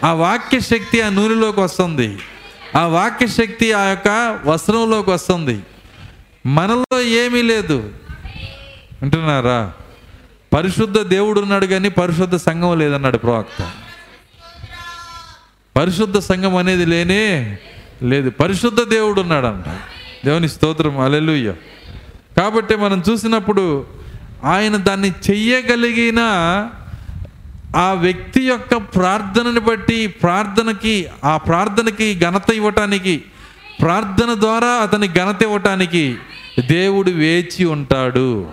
ఆ వాక్య శక్తి ఆ నూనెలోకి వస్తుంది. ఆ వాక్య శక్తి ఆ యొక్క వస్త్రంలోకి వస్తుంది. మనలో ఏమీ లేదు. వింటున్నారా? పరిశుద్ధ దేవుడు ఉన్నాడు కానీ పరిశుద్ధ సంఘం లేదన్నాడు ప్రవక్త. పరిశుద్ధ సంఘం అనేది లేనే లేదు పరిశుద్ధ దేవుడు ఉన్నాడంట. దేవుని స్తోత్రం అలెలుయ్య కాబట్టి మనం చూసినప్పుడు ఆయన దాన్ని చెయ్యగలిగిన ఆ వ్యక్తి యొక్క ప్రార్థనని బట్టి ప్రార్థనకి ఆ ప్రార్థనకి ఘనత ఇవ్వటానికి ప్రార్థన ద్వారా అతని ఘనత ఇవ్వటానికి దేవుడు వేచి ఉంటాడు.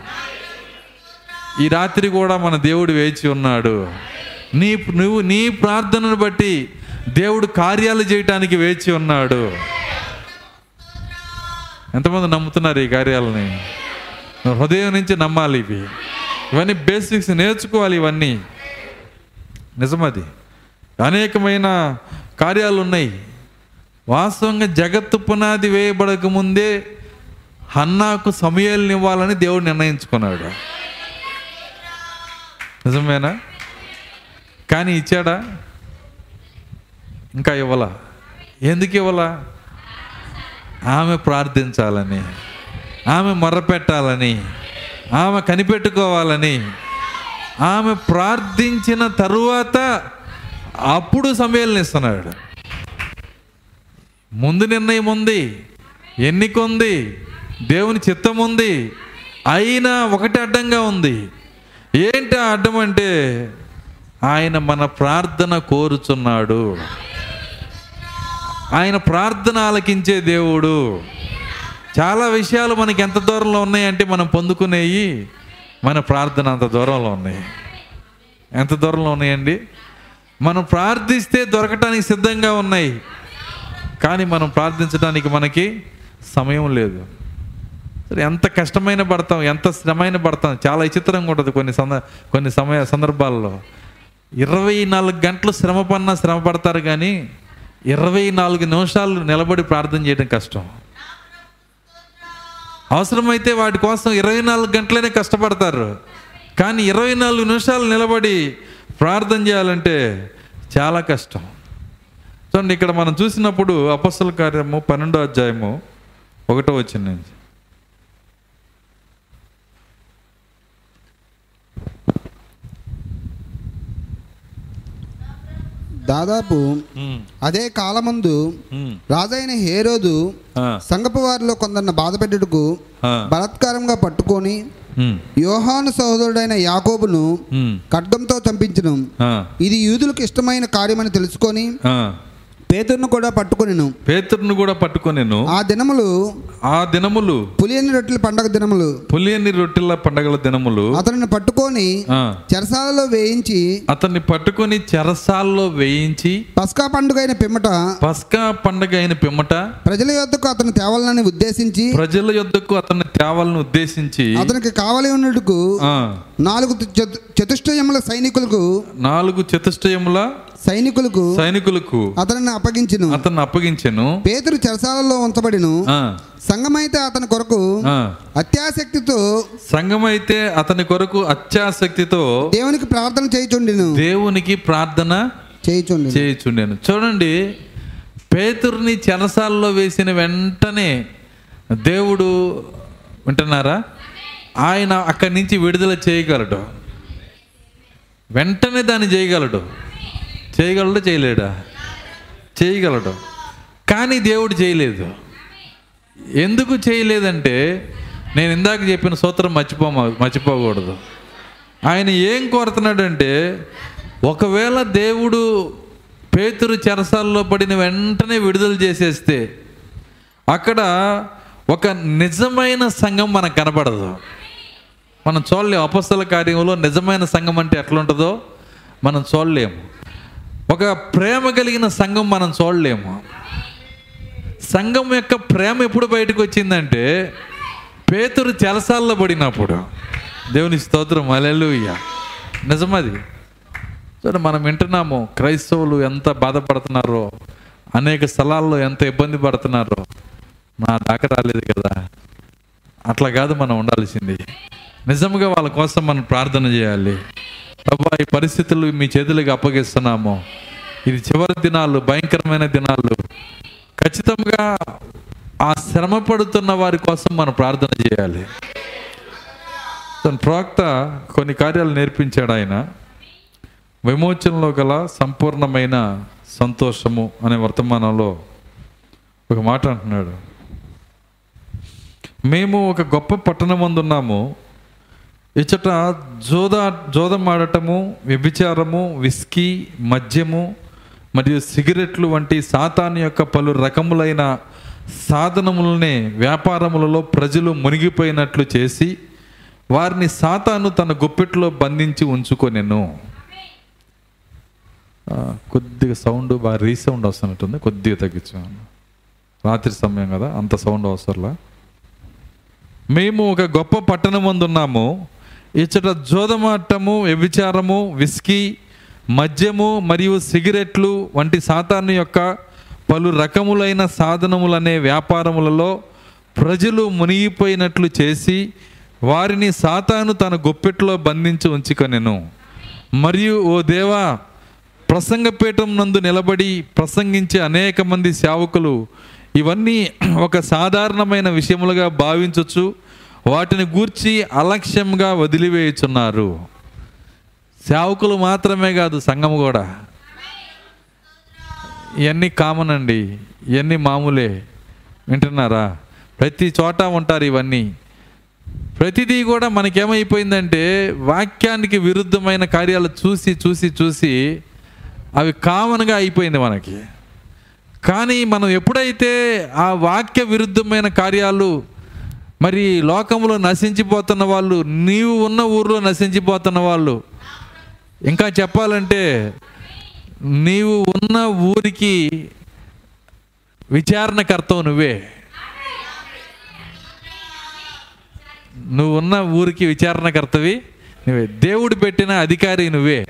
ఈ రాత్రి కూడా మన దేవుడు వేచి ఉన్నాడు. నీ నువ్వు నీ ప్రార్థనను బట్టి దేవుడు కార్యాలు చేయటానికి వేచి ఉన్నాడు. ఎంతమంది నమ్ముతున్నారు ఈ కార్యాలని? హృదయం నుంచి నమ్మాలి ఇవి. ఇవన్నీ బేసిక్స్ నేర్చుకోవాలి ఇవన్నీ. నిజమది. అనేకమైన కార్యాలు ఉన్నాయి. వాస్తవంగా జగత్తు పునాది వేయబడక ముందే హన్నాకు సమయాలను ఇవ్వాలని దేవుడు నిర్ణయించుకున్నాడు. నిజమేనా? కానీ ఇచ్చాడా? ఇంకా ఇవ్వలా. ఎందుకు ఇవ్వలా? ఆమె ప్రార్థించాలని ఆమె మొరపెట్టాలని ఆమె కనిపెట్టుకోవాలని ఆమె ప్రార్థించిన తరువాత అప్పుడు సమయాలను ఇస్తున్నాడు. ముందు నిర్ణయం ఉంది ఎన్నిక ఉంది దేవుని చిత్తం ఉంది అయినా ఒకటి అడ్డంగా ఉంది. ఏంటి ఆ అడ్డం అంటే ఆయన మన ప్రార్థన కోరుచున్నాడు. ఆయన ప్రార్థన ఆలకించే దేవుడు. చాలా విషయాలు మనకి ఎంత దూరంలో ఉన్నాయంటే మనం పొందుకునేవి మన ప్రార్థన అంత దూరంలో ఉన్నాయి. ఎంత దూరంలో ఉన్నాయండి? మనం ప్రార్థిస్తే దొరకటానికి సిద్ధంగా ఉన్నాయి. కానీ మనం ప్రార్థించడానికి మనకి సమయం లేదు. సరే ఎంత కష్టమైన పడతాం ఎంత శ్రమైన పడతాం చాలా విచిత్రంగా ఉంటుంది కొన్ని సంద కొన్ని సమయ సందర్భాల్లో. ఇరవై నాలుగు గంటలు శ్రమ పడినా శ్రమ పడతారు కానీ ఇరవై నాలుగు నిమిషాలు నిలబడి ప్రార్థన చేయడం కష్టం. అవసరమైతే వాటి కోసం ఇరవై నాలుగు గంటలనే కష్టపడతారు. కానీ ఇరవై నాలుగు నిమిషాలు నిలబడి ప్రార్థన చేయాలంటే చాలా కష్టం. చూడండి ఇక్కడ మనం చూసినప్పుడు అపస్సుల కార్యము పన్నెండో అధ్యాయము ఒకటో వచ్చిన దాదాపు అదే కాలమందు రాజైన హేరోదు సంగపు వారిలో కొందరిని బాధపెట్టుటకు బలాత్కారంగా పట్టుకొని యోహాను సహోదరుడైన యాకోబును ఖడ్గంతో చంపించను. ఇది యూదులకు ఇష్టమైన కార్యమని తెలుసుకొని. పేతురును కూడా పట్టుకొనిను. పేతురును కూడా పట్టుకొనేను. ఆ దినములు ఆ దినములు పులియని రొట్టెల పండగ దినములు. పులియని రొట్టెల పండగల దినములు. అతనిని పట్టుకొని చెరసాలలో వేయించి అతన్ని పట్టుకొని చెరసాల్లో వేయించి పస్కా పండుగ అయిన పిమ్మట పస్కా పండగ అయిన పిమ్మట ప్రజల యొద్దకు అతను తేవాలని ఉద్దేశించి ప్రజల యొద్దకు అతన్ని తేవాలని ఉద్దేశించి అతనికి కావలి ఉన్నట్టుకు నాలుగు చతు- చతుష్టయముల సైనికులకు నాలుగు చతుష్టయముల సైనికులకు సైనికులకు అతనిని అప్పగించును. అతన్ని అప్పగించెను. పేతురు చెరసాలలో ఉంచబడిను. ఆ, సంఘమైతే అతని కొరకు. అత్యాసక్తితో సంఘమైతే అతని కొరకు అత్యాసక్తితో దేవునికి ప్రార్థన చేయుచుండిను. దేవునికి ప్రార్థన చేయుచుండి చేయుచుండెను. చూడండి పేతుర్ని చెరసాల్లో వేసిన వెంటనే దేవుడు వింటున్నారా? ఆయన అక్కడి నుంచి విడుదల చేయగలడు. వెంటనే దాన్ని చేయగలడు. చేయగలడు చేయలేడా? చేయగలడు. కానీ దేవుడు చేయలేదు. ఎందుకు చేయలేదంటే నేను ఇందాక చెప్పిన సూత్రం మర్చిపో మర్చిపోకూడదు. ఆయన ఏం కోరుతున్నాడంటే ఒకవేళ దేవుడు పేతురు చెరసాల్లో పడిన వెంటనే విడుదల చేసేస్తే అక్కడ ఒక నిజమైన సంఘం మనకు కనపడదు. మనం చూడలేము. అపస్తల కార్యంలో నిజమైన సంఘం అంటే ఎట్లా ఉంటుందో మనం చూడలేము. ఒక ప్రేమ కలిగిన సంఘం మనం చూడలేము. సంఘం యొక్క ప్రేమ ఎప్పుడు బయటకు వచ్చిందంటే పేతురు చెరసాల్లో పడినప్పుడు. దేవుని స్తోత్రం అలెలుయ్య నిజమది. చూడండి మనం వింటున్నాము క్రైస్తవులు ఎంత బాధపడుతున్నారో అనేక స్థలాల్లో ఎంత ఇబ్బంది పడుతున్నారో. నా దాకా రాలేదు కదా. అట్లా కాదు మనం ఉండాల్సింది. నిజంగా వాళ్ళ కోసం మనం ప్రార్థన చేయాలి. ప్రభా ఈ పరిస్థితులు మీ చేతులకు అప్పగిస్తున్నాము. ఇది చివరి దినాలు భయంకరమైన దినాలు. ఖచ్చితంగా ఆ శ్రమ పడుతున్న వారి కోసం మనం ప్రార్థన చేయాలి. తన ప్రవక్త కొన్ని కార్యాలు నేర్పించాడు ఆయన. విమోచనలో గల సంపూర్ణమైన సంతోషము అనే వర్తమానంలో ఒక మాట అంటున్నాడు. మేము ఒక గొప్ప పట్టణమందున్నాము ఇచ్చట జోద జోదమాడటము వ్యభిచారము విస్కీ మద్యము మరియు సిగరెట్లు వంటి సాతాను యొక్క పలు రకములైన సాధనములనే వ్యాపారములలో ప్రజలు మునిగిపోయినట్లు చేసి వారిని సాతాను తన గుప్పెట్లో బంధించి ఉంచుకొనెను. కొద్దిగా సౌండ్ బాగా రీసౌండ్ వస్తున్నట్టుంది కొద్దిగా తగ్గించాను రాత్రి సమయం కదా అంత సౌండ్ అవసరంలా. మేము ఒక గొప్ప పట్టణం ఉన్నాము ఇచ్చట జోదమాటము వ్యభిచారము విస్కీ మద్యము మరియు సిగరెట్లు వంటి సాతాను యొక్క పలు రకములైన సాధనములనే వ్యాపారములలో ప్రజలు మునిగిపోయినట్లు చేసి వారిని సాతాను తన గొప్పెట్లో బంధించి ఉంచుకొనెను. మరియు ఓ దేవా ప్రసంగపీఠం నందు నిలబడి ప్రసంగించే అనేక మంది సేవకులు ఇవన్నీ ఒక సాధారణమైన విషయములుగా భావించవచ్చు వాటిని గూర్చి అలక్ష్యంగా వదిలివేయుచున్నారు. సేవకులు మాత్రమే కాదు సంఘం కూడా. ఇవన్నీ కామన్ అండి ఇవన్నీ మామూలే వింటున్నారా? ప్రతి చోట ఉంటారు ఇవన్నీ. ప్రతిదీ కూడా మనకేమైపోయిందంటే వాక్యానికి విరుద్ధమైన కార్యాలు చూసి చూసి చూసి అవి కామన్గా అయిపోయింది మనకి. కానీ మనం ఎప్పుడైతే ఆ వాక్య విరుద్ధమైన కార్యాలు మరి లోకంలో నశించిపోతున్న వాళ్ళు నీవు ఉన్న ఊర్లో నశించిపోతున్న వాళ్ళు. ఇంకా చెప్పాలంటే నీవు ఉన్న ఊరికి విచారణకర్తవు నువ్వే. నువ్వు ఉన్న ఊరికి విచారణకర్తవి నువ్వే. దేవుడు పెట్టిన అధికారి నువ్వే.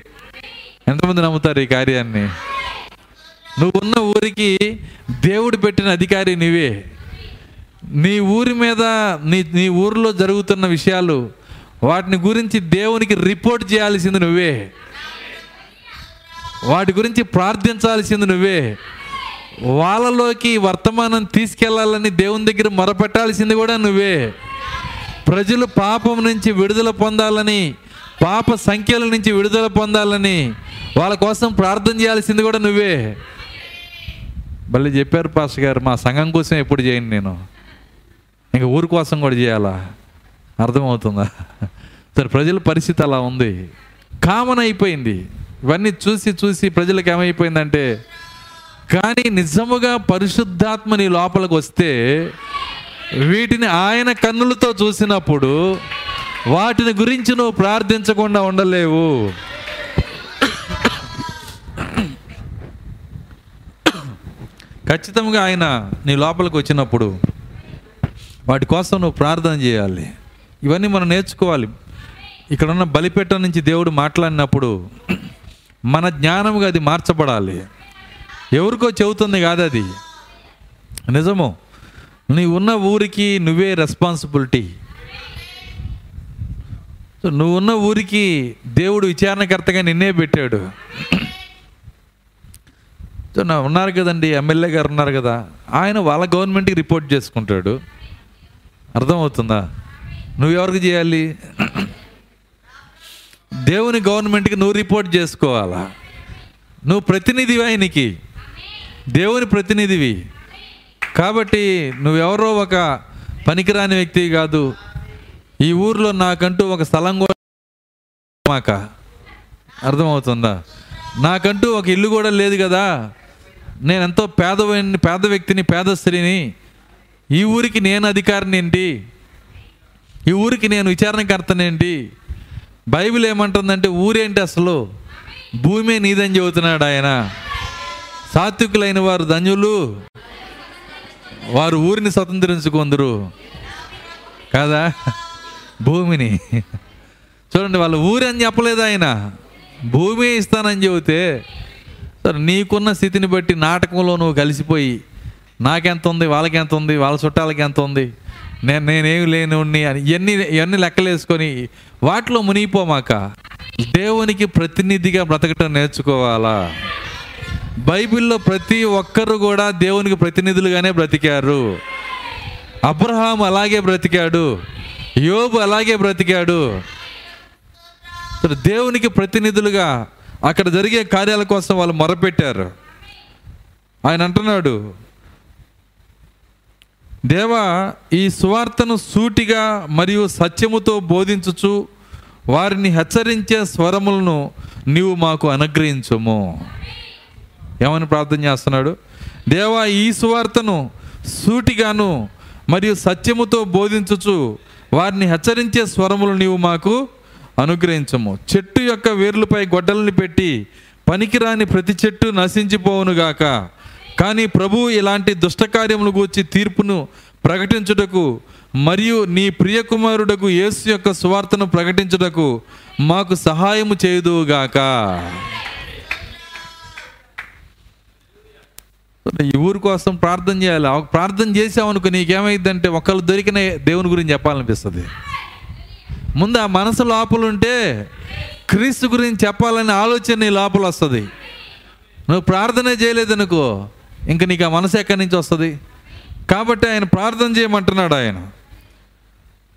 ఎంతమంది నమ్ముతారు ఈ కార్యాన్ని? నువ్వు ఉన్న ఊరికి దేవుడు పెట్టిన అధికారి నువ్వే. నీ ఊరి మీద నీ నీ ఊరిలో జరుగుతున్న విషయాలు వాటిని గురించి దేవునికి రిపోర్ట్ చేయాల్సింది నువ్వే. వాటి గురించి ప్రార్థించాల్సింది నువ్వే. వాళ్ళలోకి వర్తమానం తీసుకెళ్ళాలని దేవుని దగ్గర మొరపెట్టాల్సింది కూడా నువ్వే. ప్రజలు పాపం నుంచి విడుదల పొందాలని పాప సంఖ్యల నుంచి విడుదల పొందాలని వాళ్ళ కోసం ప్రార్థన చేయాల్సింది కూడా నువ్వే. మళ్ళీ చెప్పారు పాస్ గారు. మా సంఘం కోసం ఎప్పుడు చేయండి నేను. ఇంకా ఊరి కోసం కూడా చేయాలా? అర్థమవుతుందా? సరే ప్రజల పరిస్థితి అలా ఉంది. కామన్ అయిపోయింది. ఇవన్నీ చూసి చూసి ప్రజలకు ఏమైపోయిందంటే కానీ నిజముగా పరిశుద్ధాత్మ నీ లోపలికి వస్తే వీటిని ఆయన కన్నులతో చూసినప్పుడు వాటిని గురించి నువ్వు ప్రార్థించకుండా ఉండలేవు. ఖచ్చితంగా ఆయన నీ లోపలికి వచ్చినప్పుడు వాటి కోసం నువ్వు ప్రార్థన చేయాలి. ఇవన్నీ మనం నేర్చుకోవాలి. ఇక్కడ ఉన్న బలిపెట్ట నుంచి దేవుడు మాట్లాడినప్పుడు మన జ్ఞానముగా అది మార్చబడాలి. ఎవరికో చెబుతుంది కాదు అది. నిజము. నీ ఉన్న ఊరికి నువ్వే రెస్పాన్సిబిలిటీ నువ్వు ఉన్న ఊరికి దేవుడు విచారణకర్తగా నిన్నే పెట్టాడు. సో నా ఉన్నారు కదండి ఎమ్మెల్యే గారు ఉన్నారు కదా ఆయన వాళ్ళ గవర్నమెంట్కి రిపోర్ట్ చేసుకుంటాడు. అర్థమవుతుందా? నువ్వు ఎవరికి చేయాలి? దేవుని గవర్నమెంట్కి నువ్వు రిపోర్ట్ చేసుకోవాలా? నువ్వు ప్రతినిధివి ఆయనకి దేవుని ప్రతినిధివి. కాబట్టి నువ్వెవరో ఒక పనికిరాని వ్యక్తి కాదు. ఈ ఊర్లో నాకంటూ ఒక స్థలం కూడా మాక. అర్థమవుతుందా? నాకంటూ ఒక ఇల్లు కూడా లేదు కదా? నేను ఎంతో పేదవైన పేద వ్యక్తిని పేద స్త్రీని ఈ ఊరికి నేను అధికారిని ఏంటి? ఈ ఊరికి నేను విచారణకర్తనేంటి బైబిల్ ఏమంటుందంటే ఊరేంటి అసలు? భూమే నీదని చెబుతున్నాడు ఆయన. సాత్వికులైన వారు ధన్యులు. వారు ఊరిని స్వతంత్రించుకుందరు. కాదా? భూమిని. చూడండి వాళ్ళ ఊరి అని చెప్పలేదు ఆయన. భూమి ఇస్తానని చెబితే సరే నీకున్న స్థితిని బట్టి నాటకంలో నువ్వు కలిసిపోయి నాకెంత ఉంది వాళ్ళకి ఎంత ఉంది వాళ్ళ చుట్టాలకి ఎంత ఉంది నేను నేనేమి లేని ఉన్ని అని ఇవన్నీ ఇవన్నీ లెక్కలేసుకొని వాటిలో మునిగిపోమాక దేవునికి ప్రతినిధిగా బ్రతకటం నేర్చుకోవాలా? బైబిల్లో ప్రతి ఒక్కరు కూడా దేవునికి ప్రతినిధులుగానే బ్రతికారు. అబ్రహాం అలాగే బ్రతికాడు. యోబు అలాగే బ్రతికాడు. దేవునికి ప్రతినిధులుగా అక్కడ జరిగే కార్యాల కోసం వాళ్ళు మొరపెట్టారు. ఆయన అంటున్నాడు దేవా ఈ సువార్తను సూటిగా మరియు సత్యముతో బోధించుచు వారిని హెచ్చరించే స్వరములను నీవు మాకు అనుగ్రహించము. ఏమని ప్రార్థన చేస్తున్నాడు? దేవా ఈ సువార్తను సూటిగాను మరియు సత్యముతో బోధించుచు వారిని హెచ్చరించే స్వరములు నీవు మాకు అనుగ్రహించము. చెట్టు యొక్క వేర్లపై గొడ్డలను పెట్టి పనికిరాని ప్రతి చెట్టు నశించిపోవునుగాక. కానీ ప్రభు ఇలాంటి దుష్టకార్యములు గూర్చి తీర్పును ప్రకటించుటకు మరియు నీ ప్రియకుమారుడకు యేసు యొక్క సువార్తను ప్రకటించుటకు మాకు సహాయము చేయుదువుగాక. ఈ ఊరి కోసం ప్రార్థన చేయాలి. ప్రార్థన చేసామనుకో నీకేమైందంటే ఒకళ్ళు దొరికిన దేవుని గురించి చెప్పాలనిపిస్తుంది. ముందు ఆ మనసు లోపలుంటే క్రీస్తు గురించి చెప్పాలనే ఆలోచన నీ లోపల వస్తుంది. నువ్వు ప్రార్థన చేయలేదనుకో ఇంక నీకు ఆ మనసు ఎక్కడి నుంచి వస్తుంది? కాబట్టి ఆయన ప్రార్థన చేయమంటున్నాడు ఆయన.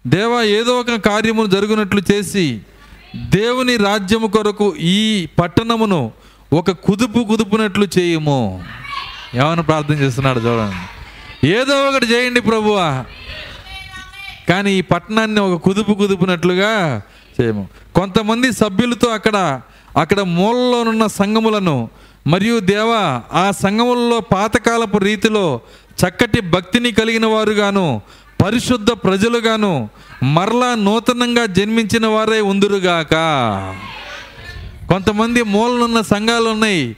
దేవా ఏదో ఒక కార్యము జరుగునట్లు చేసి దేవుని రాజ్యము కొరకు ఈ పట్టణమును ఒక కుదుపు కుదుపునట్లు చేయము. ఏమైనా ప్రార్థన చేస్తున్నాడు చూడండి. ఏదో ఒకటి చేయండి ప్రభువా. కానీ ఈ పట్టణాన్ని ఒక కుదుపు కుదుపునట్లుగా చేయము. కొంతమంది సభ్యులతో అక్కడ అక్కడ మూలలోనున్న సంఘములను మరియు దేవ ఆ సంఘములలో పాతకాలపు రీతిలో చక్కటి భక్తిని కలిగిన వారుగాను పరిశుద్ధ ప్రజలుగాను మరలా నూతనంగా జన్మించిన వారే ఉందురుగాక. కొంతమంది మూలనున్న సంఘాలు ఉన్నాయి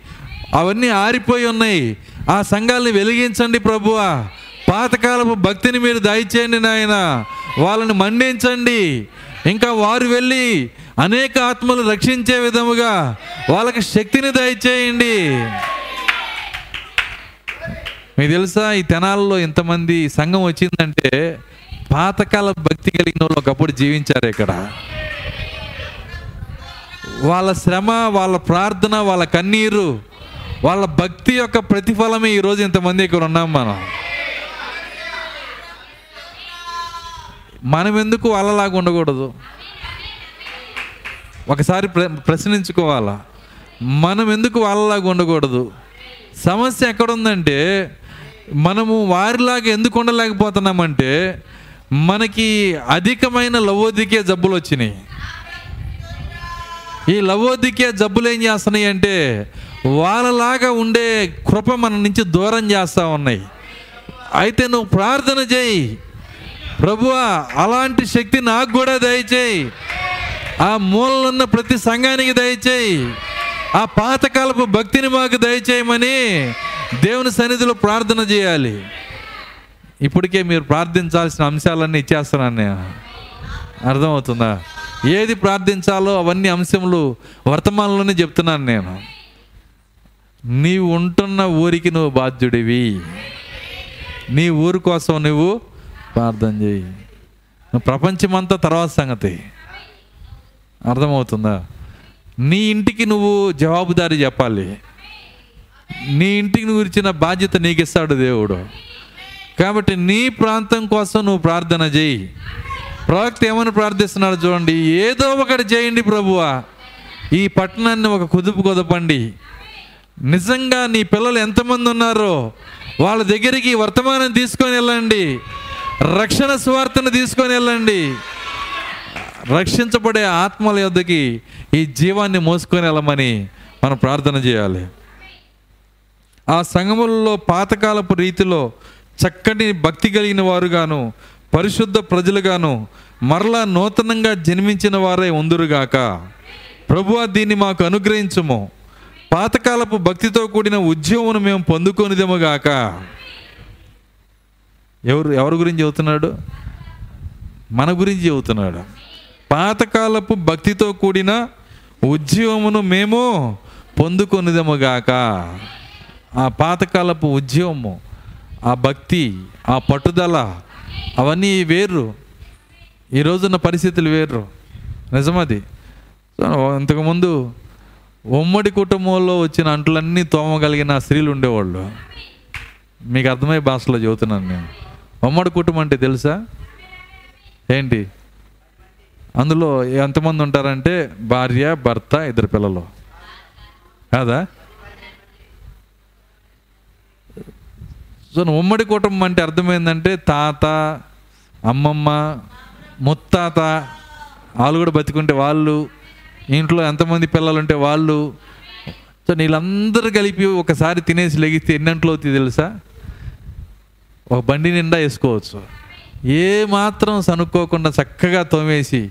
అవన్నీ ఆరిపోయి ఉన్నాయి. ఆ సంఘాలని వెలిగించండి ప్రభువా. పాతకాలపు భక్తిని మీరు దయచేయండి నాయన. వాళ్ళని మండించండి. ఇంకా వారు వెళ్ళి అనేక ఆత్మలు రక్షించే విధముగా వాళ్ళకి శక్తిని దయచేయండి. మీకు తెలుసా ఈ తెనాలలో ఇంతమంది సంఘం వచ్చిందంటే పాతకాల భక్తి కలిగిన వాళ్ళు ఒకప్పుడు జీవించారు ఇక్కడ. వాళ్ళ శ్రమ వాళ్ళ ప్రార్థన వాళ్ళ కన్నీరు వాళ్ళ భక్తి యొక్క ప్రతిఫలమే ఈరోజు ఇంతమంది ఇక్కడ ఉన్నాం మనం. మనం ఎందుకు వాళ్ళలాగా ఉండకూడదు? ఒకసారి ప్ర ప్రశ్నించుకోవాలా? మనం ఎందుకు వాళ్ళలాగా ఉండకూడదు? సమస్య ఎక్కడుందంటే మనము వారిలాగా ఎందుకు ఉండలేకపోతున్నామంటే మనకి అధికమైన లవోదికే జబ్బులు వచ్చినాయి. ఈ లవోదికే జబ్బులు ఏం చేస్తున్నాయి అంటే వాళ్ళలాగా ఉండే కృప మన నుంచి దూరం చేస్తూ ఉన్నాయి. అయితే నువ్వు ప్రార్థన చేయి. ప్రభువా అలాంటి శక్తి నాకు కూడా దయచేయి. ఆ మూలలో ఉన్న ప్రతి సంఘానికి దయచేయి. ఆ పాతకాలపు భక్తిని మాకు దయచేయమని దేవుని సన్నిధిలో ప్రార్థన చేయాలి. ఇప్పటికే మీరు ప్రార్థించాల్సిన అంశాలన్నీ ఇచ్చేస్తున్నాను నేను. అర్థమవుతుందా? ఏది ప్రార్థించాలో అవన్నీ అంశములు వర్తమానంలోనే చెప్తున్నాను నేను. నీవు ఉంటున్న ఊరికి నువ్వు బాధ్యుడివి. నీ ఊరు కోసం నువ్వు ప్రార్థన చేయి. నువ్వు ప్రపంచమంతా తర్వాత సంగతి. అర్థమవుతుందా? నీ ఇంటికి నువ్వు జవాబుదారీ చెప్పాలి. నీ ఇంటికి నువ్వు ఇచ్చిన బాధ్యత నీకు ఇస్తాడు దేవుడు. కాబట్టి నీ ప్రాంతం కోసం నువ్వు ప్రార్థన చేయి. ప్రవక్త ఏమని ప్రార్థిస్తున్నాడు చూడండి ఏదో ఒకటి చేయండి ప్రభువా. ఈ పట్టణాన్ని ఒక కుదుపు కుదపండి. నిజంగా నీ పిల్లలు ఎంతమంది ఉన్నారో వాళ్ళ దగ్గరికి వర్తమానం తీసుకొని వెళ్ళండి. రక్షణ స్వార్థను తీసుకొని వెళ్ళండి. రక్షించబడే ఆత్మల యొద్దకి ఈ జీవాన్ని మోసుకొని వెళ్ళమని మనం ప్రార్థన చేయాలి. ఆ సంఘములలో పాతకాలపు రీతిలో చక్కటి భక్తి కలిగిన వారుగాను పరిశుద్ధ ప్రజలుగాను మరలా నూతనంగా జన్మించిన వారే ఉందురుగాక. ప్రభువా దీన్ని మాకు అనుగ్రహించము. పాతకాలపు భక్తితో కూడిన ఉద్యోగం మేము పొందుకొనిదేమోగాక ఎవరు ఎవరి గురించి చెబుతున్నాడు? మన గురించి చెబుతున్నాడు. పాతకాలపు భక్తితో కూడిన ఉద్యమమును మేము పొందుకొనిదముగాక. ఆ పాతకాలపు ఉద్యమము ఆ భక్తి ఆ పట్టుదల అవన్నీ వేర్రు ఈ రోజున్న పరిస్థితులు వేర్రు నిజమది. ఇంతకుముందు ఉమ్మడి కుటుంబంలో వచ్చిన అంట్లన్నీ తోమగలిగిన స్త్రీలు ఉండేవాళ్ళు. మీకు అర్థమయ్యే భాషలో చెబుతున్నాను నేను. ఉమ్మడి కుటుంబం అంటే తెలుసా? ఏంటి? అందులో ఎంతమంది ఉంటారంటే భార్య భర్త ఇద్దరు పిల్లలు. కాదా? సో ఉమ్మడి కుటుంబం అంటే అర్థమైందంటే తాత అమ్మమ్మ ముత్తాత వాళ్ళు కూడా బతికుంటే వాళ్ళు ఇంట్లో ఎంతమంది పిల్లలు ఉంటే వాళ్ళు. సో నీళ్ళందరూ కలిపి ఒకసారి తినేసి లెగిస్తే ఎన్నంట్లో అవుతుంది తెలుసా? ఒక బండి నిండా వేసుకోవచ్చు. ఏ మాత్రం సనుక్కోకుండా చక్కగా తోమేసి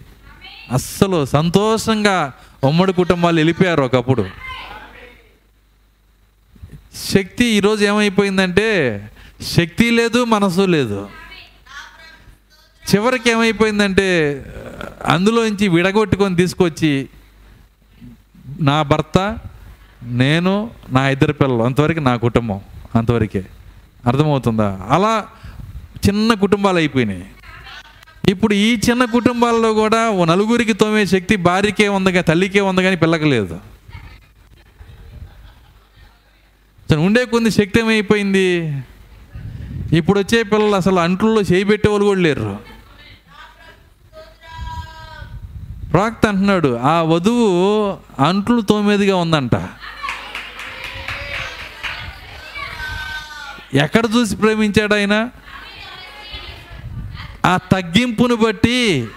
అస్సలు సంతోషంగా ఉమ్మడి కుటుంబాలు వెళ్ళిపోయారు ఒకప్పుడు. శక్తి ఈరోజు ఏమైపోయిందంటే శక్తి లేదు మనసు లేదు. చివరికి ఏమైపోయిందంటే అందులోంచి విడగొట్టుకొని తీసుకొచ్చి నా భర్త నేను నా ఇద్దరు పిల్లలు అంతవరకు నా కుటుంబం అంతవరకే. అర్థమవుతుందా? అలా చిన్న కుటుంబాలు అయిపోయినాయి. ఇప్పుడు ఈ చిన్న కుటుంబాల్లో కూడా ఓ నలుగురికి తోమే శక్తి భార్యకే ఉంది కానీ తల్లికే ఉంది కానీ పిల్లకలేదు ఉండే కొన్ని శక్తి ఏమైపోయింది? ఇప్పుడు వచ్చే పిల్లలు అసలు అంట్లలో చేయి పెట్టేవాళ్ళు కూడా లేరు ప్రాక్త అంటున్నాడు ఆ వధువు అంట్లు తోమేదిగా ఉందంట. ఎక్కడ చూసి ప్రేమించాడు ఆయన? ఆ తగ్గింపును బట్టి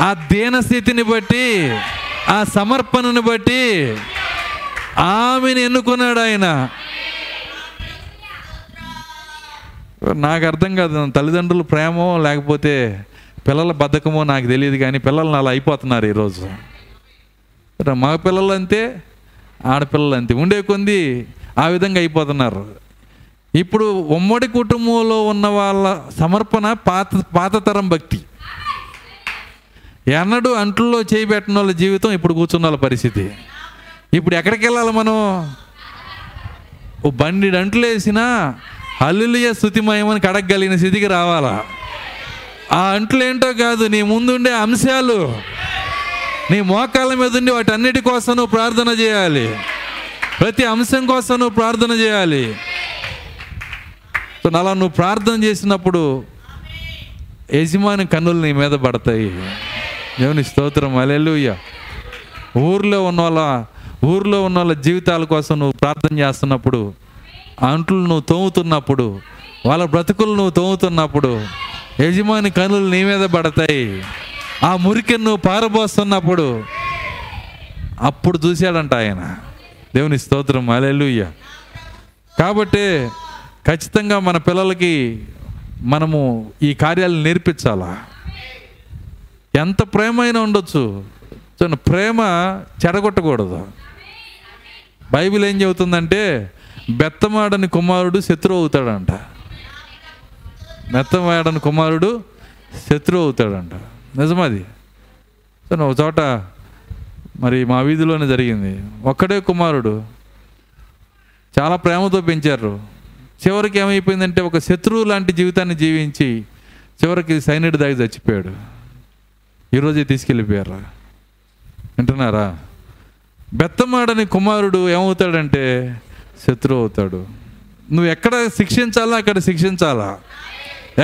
ఆ దీనస్థితిని బట్టి ఆ సమర్పణను బట్టి ఆమెను ఎన్నుకున్నాడు ఆయన. నాకు అర్థం కాదు తల్లిదండ్రులు ప్రేమో లేకపోతే పిల్లల బద్ధకమో నాకు తెలియదు కానీ పిల్లలు అలా అయిపోతున్నారు ఈరోజు. మగ పిల్లలు అంతే ఆడపిల్లలు అంతే ఉండే కొంది ఆ విధంగా అయిపోతున్నారు. ఇప్పుడు ఉమ్మడి కుటుంబంలో ఉన్న వాళ్ళ సమర్పణ పాత పాత తరం భక్తి. ఎన్నడూ అంట్లలో చేయి పెట్టిన వాళ్ళ జీవితం ఇప్పుడు కూర్చున్న వాళ్ళ పరిస్థితి. ఇప్పుడు ఎక్కడికి వెళ్ళాలి మనం? ఓ బండి అంట్లు వేసినా హల్లుయ స్థుతిమయమని కడగలిగిన స్థితికి రావాలా? ఆ అంట్లు ఏంటో కాదు నీ ముందుండే అంశాలు. నీ మోకాళ్ళ మీద ఉండి వాటన్నిటి కోసం నువ్వు ప్రార్థన చేయాలి. ప్రతి అంశం కోసం నువ్వు ప్రార్థన చేయాలి. అలా నువ్వు ప్రార్థన చేసినప్పుడు యజమాని కన్నులు నీ మీద పడతాయి. దేవుని స్తోత్రం. అలెలుయ్య ఊర్లో ఉన్న వాళ్ళ ఊర్లో ఉన్న వాళ్ళ జీవితాల కోసం నువ్వు ప్రార్థన చేస్తున్నప్పుడు ఆ అంట్లు నువ్వు తోముతున్నప్పుడు వాళ్ళ బ్రతుకులు నువ్వు తోముతున్నప్పుడు యజమాని కనులు నీ మీద పడతాయి. ఆ మురికిని నువ్వు పారబోస్తున్నప్పుడు అప్పుడు చూశాడంట ఆయన. దేవుని స్తోత్రం. అలెలుయ్య కాబట్టి ఖచ్చితంగా మన పిల్లలకి మనము ఈ కార్యాలు నేర్పించాలా? ఎంత ప్రేమ అయినా ఉండొచ్చు చూడండి ప్రేమ చెడగొట్టకూడదు బైబిల్ ఏం చెబుతుందంటే బెత్తమాడని కుమారుడు శత్రువు అవుతాడంట. బెత్తమాడని కుమారుడు శత్రువు అవుతాడంట. నిజమది? ఒక చోట మరి మా వీధిలోనే జరిగింది. ఒక్కడే కుమారుడు. చాలా ప్రేమతో పెంచారు. చివరికి ఏమైపోయిందంటే ఒక శత్రువు లాంటి జీవితాన్ని జీవించి చివరికి సైనిడ్ దాగి చచ్చిపోయాడు. ఈరోజే తీసుకెళ్ళిపోయారా? వింటున్నారా? బెత్తమాడని కుమారుడు ఏమవుతాడంటే శత్రువు అవుతాడు. నువ్వు ఎక్కడ శిక్షించాలో అక్కడ శిక్షించాలా?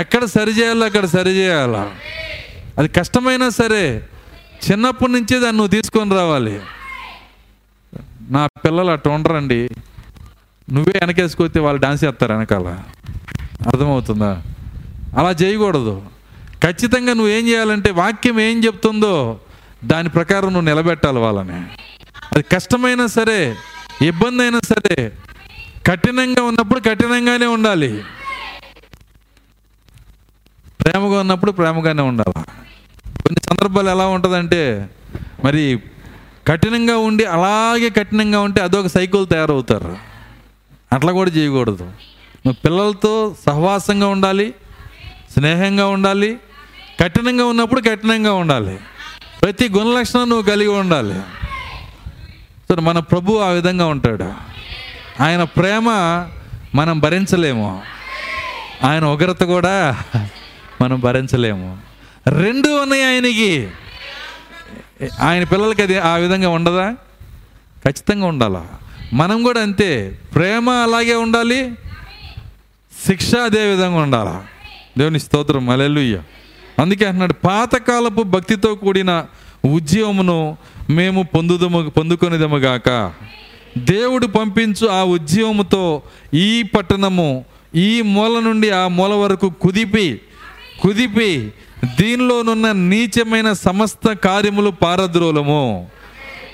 ఎక్కడ సరిచేయాలో అక్కడ సరిచేయాలా అది కష్టమైనా సరే చిన్నప్పటి నుంచే దాన్ని నువ్వు తీసుకొని రావాలి. నా పిల్లలు అట్ట ఉండరండి. నువ్వే వెనకేసుకొస్తే వాళ్ళు డాన్స్ చేస్తారు వెనకాల. అర్థమవుతుందా? అలా చేయకూడదు. ఖచ్చితంగా నువ్వేం చేయాలంటే వాక్యం ఏం చెప్తుందో దాని ప్రకారం నువ్వు నిలబెట్టాలి వాళ్ళని. అది కష్టమైనా సరే ఇబ్బంది అయినా సరే కఠినంగా ఉన్నప్పుడు కఠినంగానే ఉండాలి. ప్రేమగా ఉన్నప్పుడు ప్రేమగానే ఉండాలి? కొన్ని సందర్భాలు ఎలా ఉంటుందంటే మరి కఠినంగా ఉండి అలాగే కఠినంగా ఉంటే అదొక సైకిల్ తయారవుతారు. అట్లా కూడా చేయకూడదు. నువ్వు పిల్లలతో సహవాసంగా ఉండాలి స్నేహంగా ఉండాలి కఠినంగా ఉన్నప్పుడు కఠినంగా ఉండాలి. ప్రతి గుణ లక్షణం నువ్వు కలిగి ఉండాలి. సో మన ప్రభు ఆ విధంగా ఉంటాడు. ఆయన ప్రేమ మనం భరించలేము. ఆయన ఉగ్రత కూడా మనం భరించలేము. రెండు ఉన్నాయి ఆయనకి. ఆయన పిల్లలకి అది ఆ విధంగా ఉండదా? ఖచ్చితంగా ఉండాలా? మనం కూడా అంతే. ప్రేమ అలాగే ఉండాలి. శిక్ష అదే విధంగా ఉండాలా. దేవుని స్తోత్రం. అలెలుయ్య అందుకే అంటున్నాడు పాతకాలపు భక్తితో కూడిన ఉద్యమమును మేము పొందుదము పొందుకొనిదము గాక దేవుడు పంపించు ఆ ఉద్యమముతో ఈ పట్టణము ఈ మూల నుండి ఆ మూల వరకు కుదిపి కుదిపి దీనిలోనున్న నీచమైన సమస్త కార్యములు పారద్రోలము.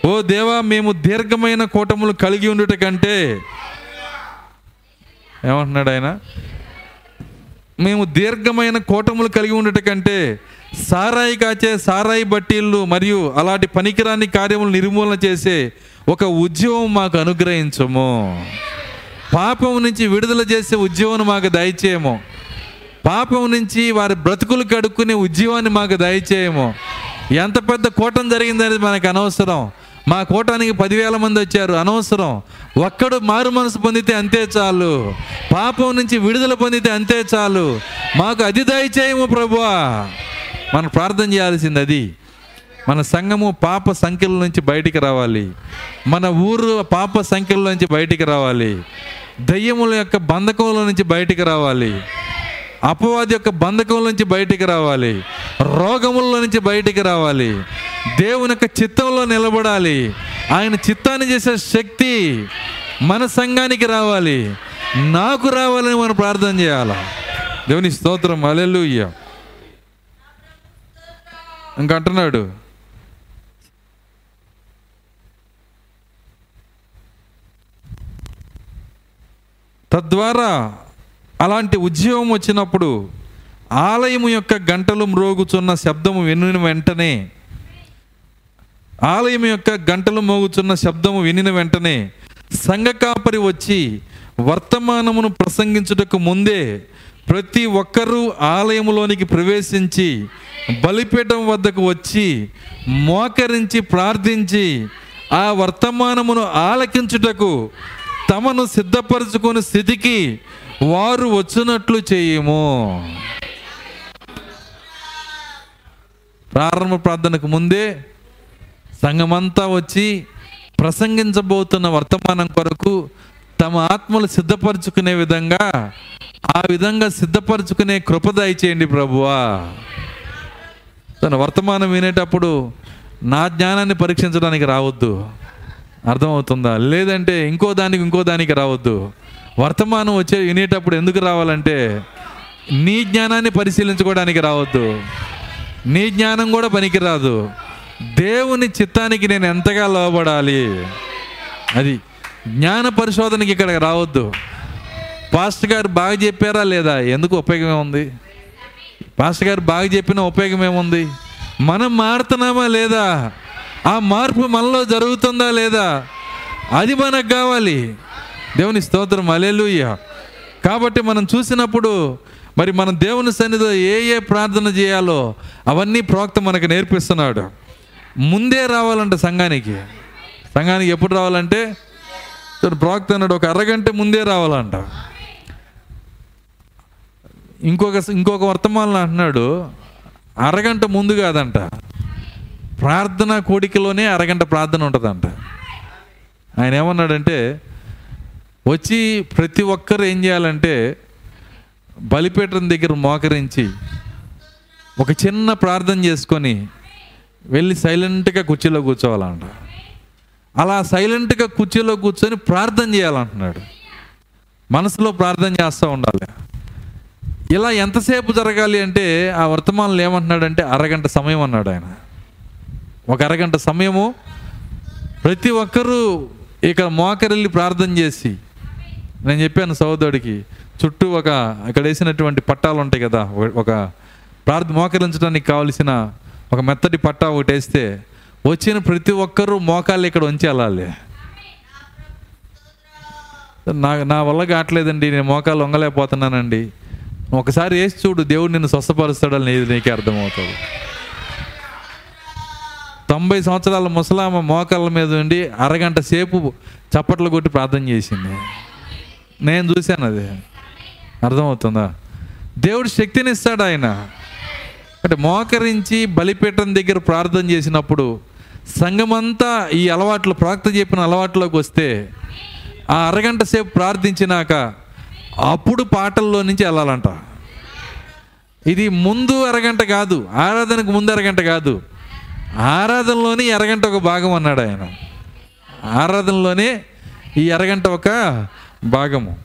ఓ దేవా మేము దీర్ఘమైన కూటములు కలిగి ఉండుట కంటే ఏమంటున్నాడు ఆయన? మేము దీర్ఘమైన కూటములు కలిగి ఉండట కంటే సారాయి కాచే సారాయి బట్టీళ్ళు మరియు అలాంటి పనికిరాని కార్యములు నిర్మూలన చేసే ఒక ఉద్యోగం మాకు అనుగ్రహించము. పాపం నుంచి విడుదల చేసే ఉద్యోగం మాకు దయచేయము. పాపం నుంచి వారి బ్రతుకులు కడుక్కునే ఉద్యోగాన్ని మాకు దయచేయము. ఎంత పెద్ద కూటం జరిగిందనేది మనకు అనవసరం. మా కూటానికి పదివేల మంది వచ్చారు అనవసరం. ఒక్కడు మారు మనసు పొందితే అంతే చాలు. పాపం నుంచి విడుదల పొందితే అంతే చాలు. మాకు అది దయచేయము ప్రభువా. మనం ప్రార్థన చేయాల్సింది అది. మన సంఘము పాప సంఖ్యల నుంచి బయటికి రావాలి. మన ఊరు పాప సంఖ్యల నుంచి బయటికి రావాలి. దయ్యముల యొక్క బంధకంలో నుంచి బయటికి రావాలి. అపవాది యొక్క బంధకం నుంచి బయటికి రావాలి రోగముల నుంచి బయటికి రావాలి. దేవుని యొక్క చిత్తంలో నిలబడాలి. ఆయన చిత్తాన్ని చేసే శక్తి మన సంఘానికి రావాలి. నాకు రావాలని మనం ప్రార్థన చేయాలి? దేవుని స్తోత్రం అలెలుయ్య ఇంకా అంటున్నాడు. తద్వారా అలాంటి ఉద్యోగం వచ్చినప్పుడు ఆలయము యొక్క గంటలు మ్రోగుచున్న శబ్దము వినిన వెంటనే ఆలయం యొక్క గంటలు మోగుచున్న శబ్దము వినిన వెంటనే సంఘ కాపరి వచ్చి వర్తమానమును ప్రసంగించుటకు ముందే ప్రతి ఒక్కరూ ఆలయములోనికి ప్రవేశించి బలిపీఠం వద్దకు వచ్చి మోకరించి ప్రార్థించి ఆ వర్తమానమును ఆలకించుటకు తమను సిద్ధపరచుకుని స్థితికి వారు వచ్చినట్లు చేయము. ప్రారంభ ప్రార్థనకు ముందే సంఘమంతా వచ్చి ప్రసంగించబోతున్న వర్తమానం కొరకు తమ ఆత్మలు సిద్ధపరచుకునే విధంగా ఆ విధంగా సిద్ధపరచుకునే కృప దయచేయండి ప్రభువా. తన వర్తమానం వినేటప్పుడు నా జ్ఞానాన్ని పరీక్షించడానికి రావద్దు. అర్థమవుతుందా? లేదంటే ఇంకో దానికి ఇంకో దానికి రావద్దు. వర్తమానం వచ్చే వినేటప్పుడు ఎందుకు రావాలంటే నీ జ్ఞానాన్ని పరిశీలించుకోవడానికి రావద్దు. నీ జ్ఞానం కూడా పనికిరాదు. దేవుని చిత్తానికి నేను ఎంతగా లోబడాలి? అది జ్ఞాన పరిశోధనకి ఇక్కడికి రావద్దు. పాస్టర్ గారు బాగా చెప్పారా లేదా? ఎందుకు ఉపయోగమే ఉంది పాస్టర్ గారు బాగా చెప్పిన ఉపయోగం ఏముంది? మనం మారుతున్నామా లేదా? ఆ మార్పు మనలో జరుగుతుందా లేదా? అది మనకు కావాలి. దేవుని స్తోత్రం అలెలుయ్య కాబట్టి మనం చూసినప్పుడు మరి మనం దేవుని సన్నిధిలో ఏ ఏ ప్రార్థన చేయాలో అవన్నీ ప్రోక్త మనకు నేర్పిస్తున్నాడు. ముందే రావాలంట సంఘానికి. సంఘానికి ఎప్పుడు రావాలంటే? ప్రోక్త అన్నాడు ఒక అరగంట ముందే రావాలంట. ఇంకొక ఇంకొక వర్తమానం అంటున్నాడు అరగంట ముందు కాదంట. ప్రార్థన కోడికలోనే అరగంట ప్రార్థన ఉంటుందంట. ఆయన ఏమన్నాడంటే వచ్చి ప్రతి ఒక్కరు ఏం చేయాలంటే బలిపీఠం దగ్గర మోకరించి ఒక చిన్న ప్రార్థన చేసుకొని వెళ్ళి సైలెంట్గా కుర్చీలో కూర్చోవాలంట. అలా సైలెంట్గా కుర్చీలో కూర్చొని ప్రార్థన చేయాలంటున్నాడు. మనసులో ప్రార్థన చేస్తూ ఉండాలి. ఇలా ఎంతసేపు జరగాలి అంటే ఆ వర్తమానంలో ఏమంటున్నాడంటే అరగంట సమయం అన్నాడు ఆయన. ఒక అరగంట సమయము ప్రతి ఒక్కరూ ఇక్కడ మోకరెళ్ళి ప్రార్థన చేసి నేను చెప్పాను సహోదరుడికి చుట్టూ ఒక ఇక్కడ వేసినటువంటి పట్టాలు ఉంటాయి కదా ఒక- ప్రార్థ మోకరించడానికి కావలసిన ఒక మెత్తటి పట్టా ఒకటి వేస్తే వచ్చిన ప్రతి ఒక్కరూ మోకాళ్ళు ఇక్కడ ఉంచి వెళ్ళాలి. నా నా వల్ల కావట్లేదండి నేను మోకాలు వంగలేకపోతున్నానండి. ఒకసారి వేసి చూడు దేవుడు నిన్ను స్వస్థపరుస్తాడని ఇది నీకే అర్థమవుతుంది. తొంభై సంవత్సరాల ముసలామ మోకాళ్ళ మీద ఉండి అరగంట సేపు చప్పట్లు కొట్టి ప్రార్థన చేసింది. నేను చూశాను అది. అర్థమవుతుందా? దేవుడు శక్తిని ఇస్తాడు ఆయన. అంటే మోకరించి బలిపీఠం దగ్గర ప్రార్థన చేసినప్పుడు సంఘమంతా ఈ అలవాట్లు ప్రాక్త చెప్పిన అలవాట్లోకి వస్తే ఆ అరగంట సేపు ప్రార్థించినాక అప్పుడు పాటల్లో నుంచి వెళ్ళాలంట. ఇది ముందు అరగంట కాదు ఆరాధనకు ముందు అరగంట కాదు. ఆరాధనలోనే అరగంట ఒక భాగం అన్నాడు ఆయన. ఆరాధనలోనే ఈ అరగంట ఒక భాగము.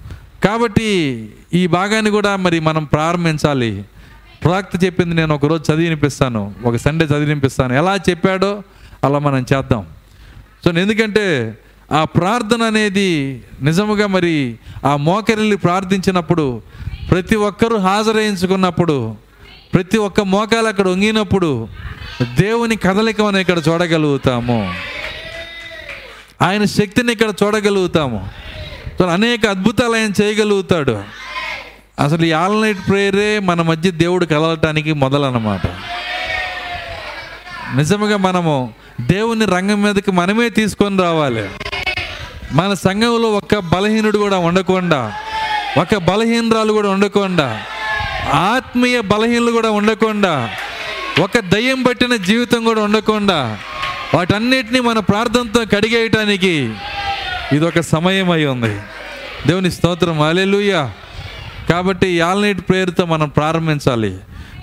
కాబట్టి ఈ భాగాన్ని కూడా మరి మనం ప్రారంభించాలి. ప్రాక్త చెప్పింది నేను ఒకరోజు చదివి వినిపిస్తాను. ఒక సండే చదివి వినిపిస్తాను. ఎలా చెప్పాడో అలా మనం చేద్దాం. సో ఎందుకంటే ఆ ప్రార్థన అనేది నిజముగా మరి ఆ మోకరిల్లి ప్రార్థించినప్పుడు ప్రతి ఒక్కరూ హాజరయించుకున్నప్పుడు ప్రతి ఒక్క మోకాలు అక్కడ వంగినప్పుడు దేవుని కదలిక మనం ఇక్కడ చూడగలుగుతాము. ఆయన శక్తిని ఇక్కడ చూడగలుగుతాము. సో అనేక అద్భుతాలు ఆయన చేయగలుగుతాడు. అసలు ఈ ఆల్ నైట్ ప్రేయరే మన మధ్య దేవుడు కలవటానికి మొదలన్నమాట. నిజంగా మనము దేవుని రంగం మీదకి మనమే తీసుకొని రావాలి. మన సంఘంలో ఒక బలహీనుడు కూడా ఉండకుండా ఒక బలహీనరాలు కూడా ఉండకుండా ఆత్మీయ బలహీనలు కూడా ఉండకుండా ఒక దయ్యం పట్టిన జీవితం కూడా ఉండకుండా వాటన్నిటినీ మన ప్రార్థనతో కడిగేయటానికి ఇది ఒక సమయం అయి ఉంది. దేవుని స్తోత్రం. అలెలుయ్యా కాబట్టి ఈ ప్రేయర్తో మనం ప్రారంభించాలి.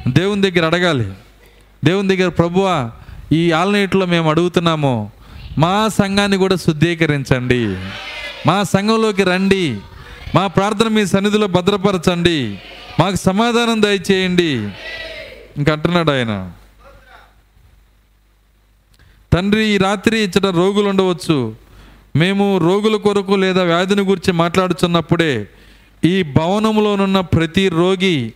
దేవుని దగ్గర అడగాలి. దేవుని దగ్గర ప్రభువా ఈ ఆల్నైట్లో మేము అడుగుతున్నాము మా సంఘాన్ని కూడా శుద్ధీకరించండి. మా సంఘంలోకి రండి. మా ప్రార్థన మీ సన్నిధిలో భద్రపరచండి. మాకు సమాధానం దయచేయండి. ఇంకంటున్నాడు ఆయన. తండ్రి ఈ రాత్రి ఇచ్చట రోగులు ఉండవచ్చు. మేము రోగుల కొరకు లేదా వ్యాధిని గురించి మాట్లాడుతున్నప్పుడే ఈ భవనంలోనున్న ప్రతి రోగి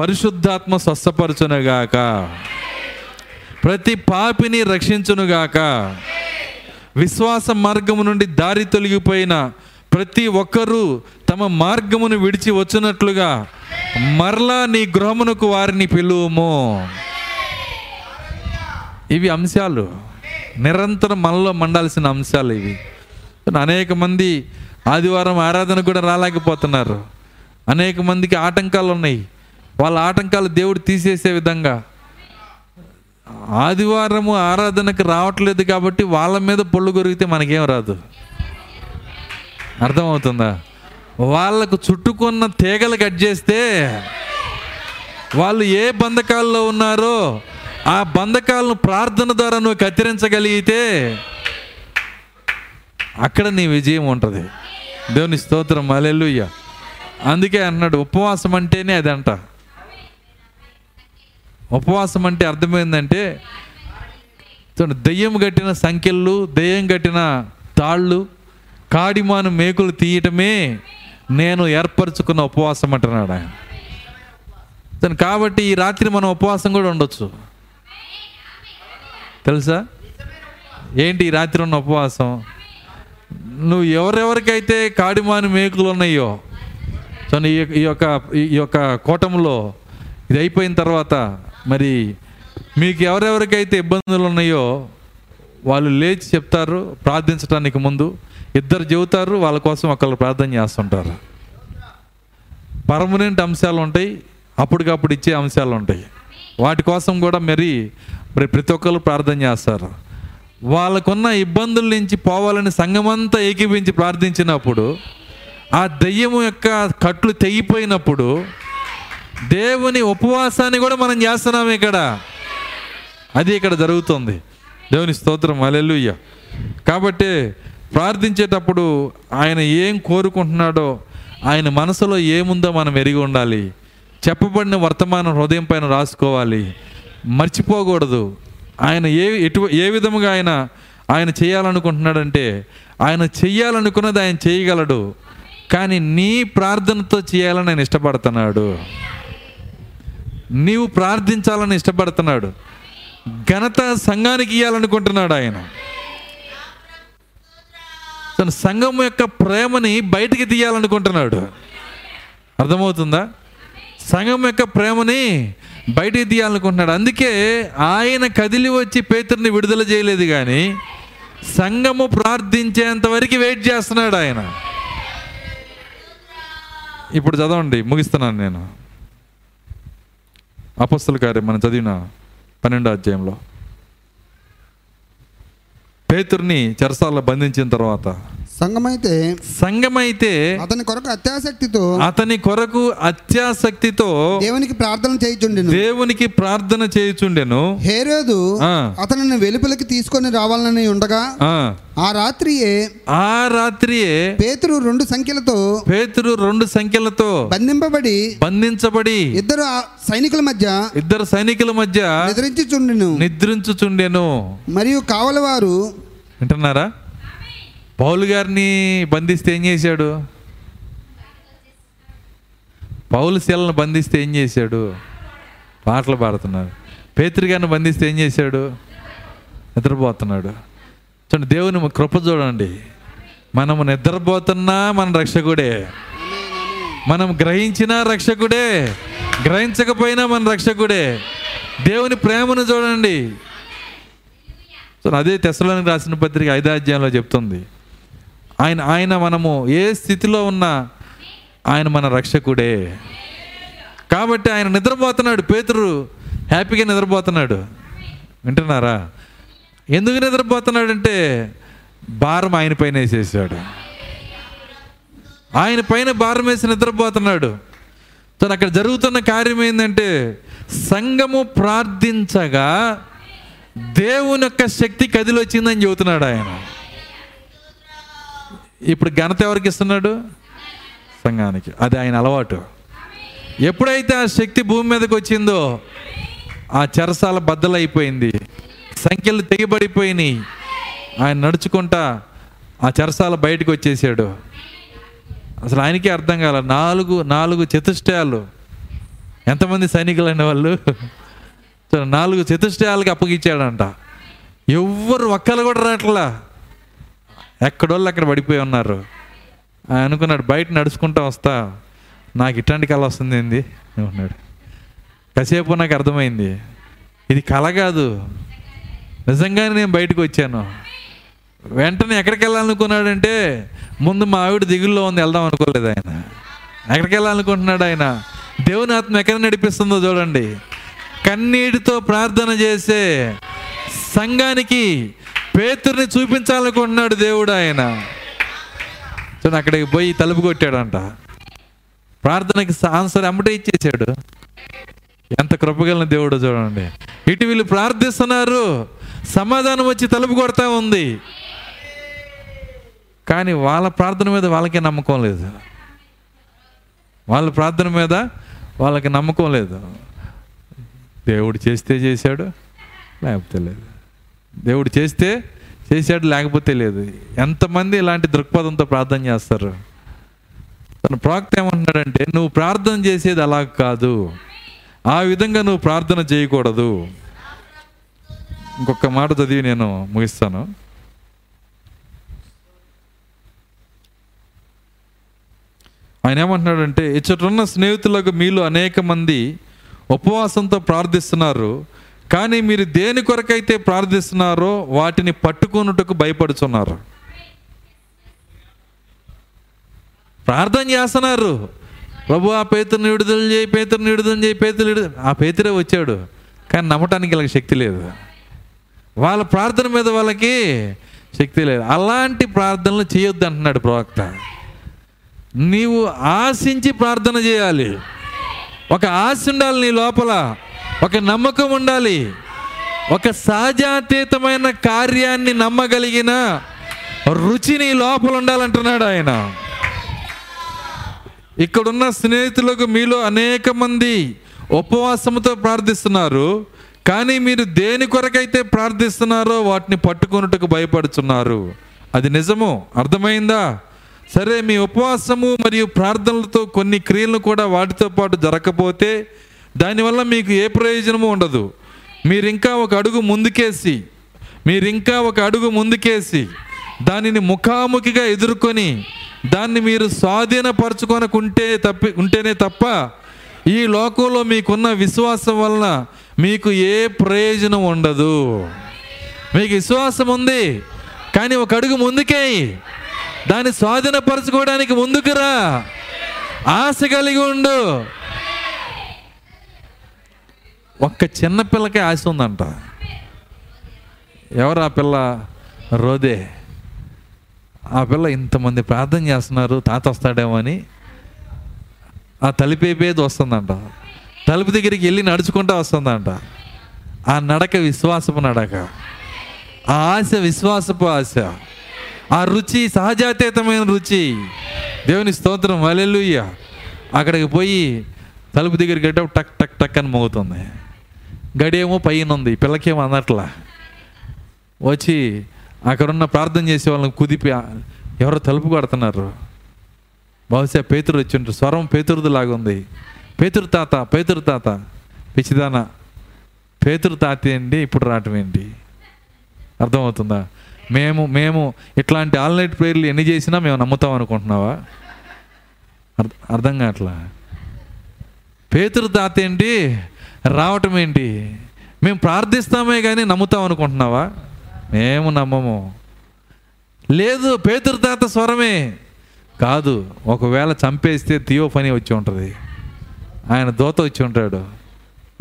పరిశుద్ధాత్మ స్వస్థపరచునుగాక. ప్రతి పాపిని రక్షించునుగాక. విశ్వాస మార్గము నుండి దారి తొలగిపోయిన ప్రతి ఒక్కరూ తమ మార్గమును విడిచి వచ్చినట్లుగా మరలా నీ గృహమునకు వారిని పిలువము. ఇవి అంశాలు. నిరంతరం మనలో మండాల్సిన అంశాలు ఇవి. అనేక మంది ఆదివారం ఆరాధన కూడా రాలేకపోతున్నారు. అనేక మందికి ఆటంకాలు ఉన్నాయి. వాళ్ళ ఆటంకాలు దేవుడు తీసేసే విధంగా. ఆదివారము ఆరాధనకు రావట్లేదు కాబట్టి వాళ్ళ మీద పొళ్ళు కొరిగితే మనకేం రాదు. అర్థమవుతుందా? వాళ్ళకు చుట్టుకున్న తీగలు కట్ చేస్తే వాళ్ళు ఏ బంధకాల్లో ఉన్నారో ఆ బంధకాలను ప్రార్థన ద్వారా నువ్వు కత్తిరించగలిగితే అక్కడ నీ విజయం ఉంటుంది. దేవుని స్తోత్రం అలెలుయ్య అందుకే అన్నాడు ఉపవాసం అంటేనే అదంట ఉపవాసం అంటే అర్థమైందంటే చూడండి దెయ్యం కట్టిన సంఖ్యలు దెయ్యం కట్టిన తాళ్ళు కాడిమాను మేకులు తీయటమే నేను ఏర్పరచుకున్న ఉపవాసం అంటున్నాడు ఆయన. తను కాబట్టి ఈ రాత్రి మనం ఉపవాసం కూడా ఉండొచ్చు. తెలుసా? ఏంటి ఈ రాత్రి ఉన్న ఉపవాసం? నువ్వు ఎవరెవరికైతే కాడిమాని మేకులు ఉన్నాయో సో ఈ యొక్క- ఈ యొక్క ఈ యొక్క కూటంలో ఇది అయిపోయిన తర్వాత మరి మీకు ఎవరెవరికైతే ఇబ్బందులు ఉన్నాయో వాళ్ళు లేచి చెప్తారు ప్రార్థించడానికి ముందు ఇద్దరు చెబుతారు వాళ్ళ కోసం ఒకళ్ళు ప్రార్థన చేస్తుంటారు. పర్మనెంట్ అంశాలు ఉంటాయి అప్పటికప్పుడు ఇచ్చే అంశాలు ఉంటాయి. వాటి కోసం కూడా మరి మరి ప్రతి ఒక్కరు ప్రార్థన చేస్తారు. వాళ్ళకున్న ఇబ్బందుల నుంచి పోవాలని సంఘమంతా ఏకీపించి ప్రార్థించినప్పుడు ఆ దయ్యము యొక్క కట్లు తెగిపోయినప్పుడు దేవుని ఉపవాసాన్ని కూడా మనం చేస్తున్నాం ఇక్కడ. అది ఇక్కడ జరుగుతుంది. దేవుని స్తోత్రం. అలెలుయ్య కాబట్టి ప్రార్థించేటప్పుడు ఆయన ఏం కోరుకుంటున్నాడో ఆయన మనసులో ఏముందో మనం ఎరిగి ఉండాలి. చెప్పబడిన వర్తమానం హృదయం పైన రాసుకోవాలి. మర్చిపోకూడదు. ఆయన ఏ ఎటు ఏ విధముగా ఆయన ఆయన చేయాలనుకుంటున్నాడంటే ఆయన చెయ్యాలనుకున్నది ఆయన చేయగలడు. కానీ నీ ప్రార్థనతో చేయాలని ఆయన ఇష్టపడుతున్నాడు. నీవు ప్రార్థించాలని ఇష్టపడుతున్నాడు. ఘనత సంఘానికి ఇవ్వాలనుకుంటున్నాడు ఆయన. తన సంఘం యొక్క ప్రేమని బయటికి తీయాలనుకుంటున్నాడు. అర్థమవుతుందా? సంఘం యొక్క ప్రేమని బయటికి తీయాలనుకుంటున్నాడు. అందుకే ఆయన కదిలి వచ్చి పేతుర్ని విడుదల చేయలేదు కానీ సంఘము ప్రార్థించేంత వరకు వెయిట్ చేస్తున్నాడు ఆయన. ఇప్పుడు చదవండి ముగిస్తున్నాను నేను. అపస్తుల కార్యం మనం చదివిన పన్నెండో అధ్యాయంలో. పేతుర్ని చెరసాల్లో బంధించిన తర్వాత సంఘమైతే సంఘమైతే అతని కొరకు అత్యాసక్తితో అతని కొరకు అత్యాసక్తితో దేవునికి ప్రార్థన చేయుచుండెను. దేవునికి ప్రార్థన చేయుచుండెను. హేరోదు. అతనిని వెలుపలికి తీసుకొని రావాలని ఉండగా ఆ, రాత్రియే ఆ రాత్రియే పేతురు రెండు సంఖ్యలతో పేతురు రెండు సంఖ్యలతో బంధింపబడి బంధించబడి ఇద్దరు సైనికుల మధ్య ఇద్దరు సైనికుల మధ్య నిద్రించుచుండెను. నిద్రించుచుండెను. మరియు కావలవారు వింటున్నారా? పౌలు గారిని బంధిస్తే ఏం చేశాడు? పౌలు శీలను బంధిస్తే ఏం చేశాడు? పాటలు పాడుతున్నాడు. పేతురు గారిని బంధిస్తే ఏం చేశాడు? నిద్రపోతున్నాడు. చూడండి దేవుని కృప చూడండి. మనము నిద్రపోతున్నా మన రక్షకుడే. మనం గ్రహించినా రక్షకుడే. గ్రహించకపోయినా మన రక్షకుడే. దేవుని ప్రేమను చూడండి. సో అదే తెసలోనికి రాసిన పత్రిక ఐదాధ్యాయంలో చెప్తుంది. ఆయన ఆయన మనము ఏ స్థితిలో ఉన్నా ఆయన మన రక్షకుడే. కాబట్టి ఆయన నిద్రపోతున్నాడు. పేతురు హ్యాపీగా నిద్రపోతున్నాడు. వింటున్నారా? ఎందుకు నిద్రపోతున్నాడంటే భారం ఆయన పైన వేసేసాడు. ఆయన పైన భారం వేసి నిద్రపోతున్నాడు. సో అక్కడ జరుగుతున్న కార్యం ఏంటంటే సంఘము ప్రార్థించగా దేవుని యొక్క శక్తి కదిలి వచ్చిందని చెబుతున్నాడు ఆయన. ఇప్పుడు ఘనత ఎవరికి ఇస్తున్నాడు? సంఘానికి. అది ఆయన అలవాటు. ఎప్పుడైతే ఆ శక్తి భూమి మీదకి వచ్చిందో ఆ చెరసాల బద్దలైపోయింది. సంఖ్యలు తెగిపడిపోయినాయి ఆయన నడుచుకుంటా ఆ చెరసాల బయటకు వచ్చేసాడు. అసలు ఆయనకే అర్థం కాల నాలుగు నాలుగు చతుష్టయాలు. ఎంతమంది సైనికులు అనే వాళ్ళు నాలుగు చతుష్టయాలకి అప్పగించాడంట. ఎవ్వరు ఒక్కరు కూడా రావట్లా. ఎక్కడోళ్ళు అక్కడ పడిపోయి ఉన్నారు. అనుకున్నాడు బయట నడుచుకుంటా వస్తా. నాకు ఇట్లాంటి కళ వస్తుంది ఏంది? అనుకున్నాడు కాసేపు నాకు అర్థమైంది. ఇది కళ కాదు. నిజంగానే నేను బయటకు వచ్చాను. వెంటనే ఎక్కడికి వెళ్ళాలనుకున్నాడంటే ముందు మా ఆవిడ దిగుల్లో ఉంది వెళ్దాం అనుకోలేదు ఆయన. ఎక్కడికి వెళ్ళాలనుకుంటున్నాడు ఆయన? దేవుని ఆత్మ ఎక్కడ నడిపిస్తుందో చూడండి. కన్నీటితో ప్రార్థన చేసే సంఘానికి పేతుర్ని చూపించాలనుకుంటున్నాడు దేవుడు ఆయన. చూడండి అక్కడికి పోయి తలుపు కొట్టాడంట. ప్రార్థనకి ఆన్సర్ అమ్మటే ఇచ్చేసాడు. ఎంత కృపగలిన దేవుడు చూడండి. ఇటు వీళ్ళు ప్రార్థిస్తున్నారు. సమాధానం వచ్చి తలుపు కొడతా ఉంది. కానీ వాళ్ళ ప్రార్థన మీద వాళ్ళకే నమ్మకం లేదు. వాళ్ళ ప్రార్థన మీద వాళ్ళకి నమ్మకం లేదు. దేవుడు చేస్తే చేశాడు లేకపోతే లేదు. దేవుడు చేస్తే చేశాడు లేకపోతే లేదు. ఎంతమంది ఇలాంటి దృక్పథంతో ప్రార్థన చేస్తారు? తన ప్రాక్త ఏమంటున్నాడంటే నువ్వు ప్రార్థన చేసేది అలా కాదు. ఆ విధంగా నువ్వు ప్రార్థన చేయకూడదు. ఇంకొక మాట చదివి నేను ముగిస్తాను. ఆయన ఏమంటున్నాడంటే ఇచ్చటున్న స్నేహితులకు మీలో అనేక మంది ఉపవాసంతో ప్రార్థిస్తున్నారు. కానీ మీరు దేని కొరకైతే ప్రార్థిస్తున్నారో వాటిని పట్టుకొనుటకు భయపడుతున్నారు ప్రార్థన చేస్తున్నారు. ప్రభు ఆ పేతుని విడుదల చేయి పేతుని విడుదల చేయి పేతులు విడుదల ఆ పేతురే వచ్చాడు. కానీ నమ్మటానికి వీళ్ళకి శక్తి లేదు. వాళ్ళ ప్రార్థన మీద వాళ్ళకి శక్తి లేదు. అలాంటి ప్రార్థనలు చేయొద్దు అంటున్నాడు ప్రవక్త. నీవు ఆశించి ప్రార్థన చేయాలి. ఒక ఆశ ఉండాలి నీ లోపల. ఒక నమ్మకం ఉండాలి. ఒక సహజాతీతమైన కార్యాన్ని నమ్మగలిగిన రుచిని లోపల ఉండాలంటున్నాడు ఆయన. ఇక్కడున్న స్నేహితులకు మీలో అనేక మంది ఉపవాసంతో ప్రార్థిస్తున్నారు. కానీ మీరు దేని కొరకైతే ప్రార్థిస్తున్నారో వాటిని పట్టుకొనుటకు భయపడుతున్నారు అది నిజము? అర్థమైందా? సరే మీ ఉపవాసము మరియు ప్రార్థనలతో కొన్ని క్రియలను కూడా వాటితో పాటు జరగకపోతే దానివల్ల మీకు ఏ ప్రయోజనము ఉండదు. మీరు ఇంకా ఒక అడుగు ముందుకేసి మీరు ఇంకా ఒక అడుగు ముందుకేసి దానిని ముఖాముఖిగా ఎదుర్కొని దాన్ని మీరు స్వాధీనపరచుకొనకుంటే తప్పి ఉంటేనే తప్ప ఈ లోకంలో మీకున్న విశ్వాసం వలన మీకు ఏ ప్రయోజనం ఉండదు. మీకు విశ్వాసం ఉంది కానీ ఒక అడుగు ముందుకే దాన్ని స్వాధీనపరచుకోవడానికి ముందుకురా ఆశ కలిగి ఉండు. ఒక్క చిన్న పిల్లకే ఆశ ఉందంట. ఎవరు ఆ పిల్ల? రోదే. ఆ పిల్ల ఇంతమంది ప్రార్థన చేస్తున్నారు తాత వస్తాడేమో అని. ఆ తలిపేపేది వస్తుందంట. తలుపు దగ్గరికి వెళ్ళి నడుచుకుంటూ వస్తుందంట. ఆ నడక విశ్వాసపు నడక. ఆ ఆశ విశ్వాసపు ఆశ. ఆ రుచి సహజాతీతమైన రుచి. దేవుని స్తోత్రం వలెలుయ్య అక్కడికి పోయి తలుపు దగ్గరికి వెళ్ళేటప్పుడు టక్ టక్ టక్ అని మోగుతుంది. గడియేమో పైన ఉంది పిల్లకేమో అందట్లా వచ్చి అక్కడున్న ప్రార్థన చేసే వాళ్ళని కుదిపి ఎవరో తలుపు కొడుతున్నారు. బహుశా పేతురు వచ్చి ఉంటారు. స్వరం పేతురుది లాగుంది. పేతురు తాత పేతురు తాత. పిచ్చిదానా పేతురు తాత ఏంటి ఇప్పుడు రావటం ఏంటి? అర్థమవుతుందా? మేము మేము ఇట్లాంటి ఆల్నైట్ ప్రేయర్లు ఎన్ని చేసినా మేము నమ్ముతాం అనుకుంటున్నావా? అర్థం కావట్లా? పేతురు తాత ఏంటి రావటం ఏంటి? మేము ప్రార్థిస్తామే కానీ నమ్ముతాం అనుకుంటున్నావా? మేము నమ్మము. లేదు పేతురు స్వరమే. కాదు ఒకవేళ చంపేస్తే తీయో పని వచ్చి ఉంటుంది. ఆయన దోత వచ్చి ఉంటాడు.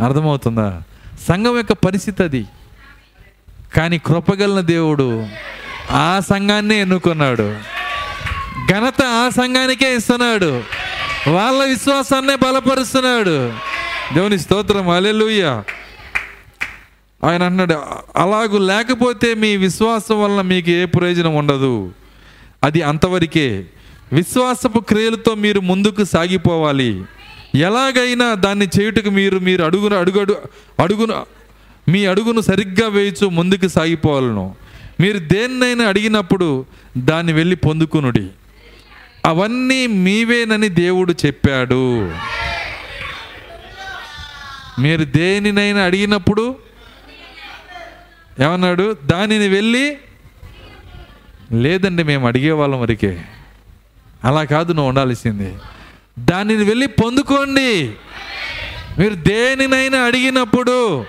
అర్థమవుతుందా? సంఘం యొక్క పరిస్థితి అది. కానీ కృపగలిన దేవుడు ఆ సంఘాన్నే ఎన్నుకున్నాడు. ఘనత ఆ సంఘానికే ఇస్తున్నాడు. వాళ్ళ విశ్వాసాన్నే బలపరుస్తున్నాడు. దేవుని స్తోత్రం అలెలుయ్య ఆయన అన్నాడు అలాగూ లేకపోతే మీ విశ్వాసం వలన మీకు ఏ ప్రయోజనం ఉండదు. అది అంతవరకే. విశ్వాసపు క్రియలతో మీరు ముందుకు సాగిపోవాలి. ఎలాగైనా దాన్ని చేయుటకు మీరు మీరు అడుగున అడుగడు అడుగున మీ అడుగును సరిగ్గా వేయచ్చు ముందుకు సాగిపోవాలను. మీరు దేన్నైనా అడిగినప్పుడు దాన్ని వెళ్ళి పొందుకునుడి. అవన్నీ మీవేనని దేవుడు చెప్పాడు. మీరు దేనినైనా అడిగినప్పుడు ఏమన్నాడు? దానిని వెళ్ళి లేదండి మేము అడిగేవాళ్ళం వరకే. అలా కాదు నువ్వు ఉండాల్సింది. దానిని వెళ్ళి పొందుకోండి. మీరు దేనినైనా అడిగినప్పుడు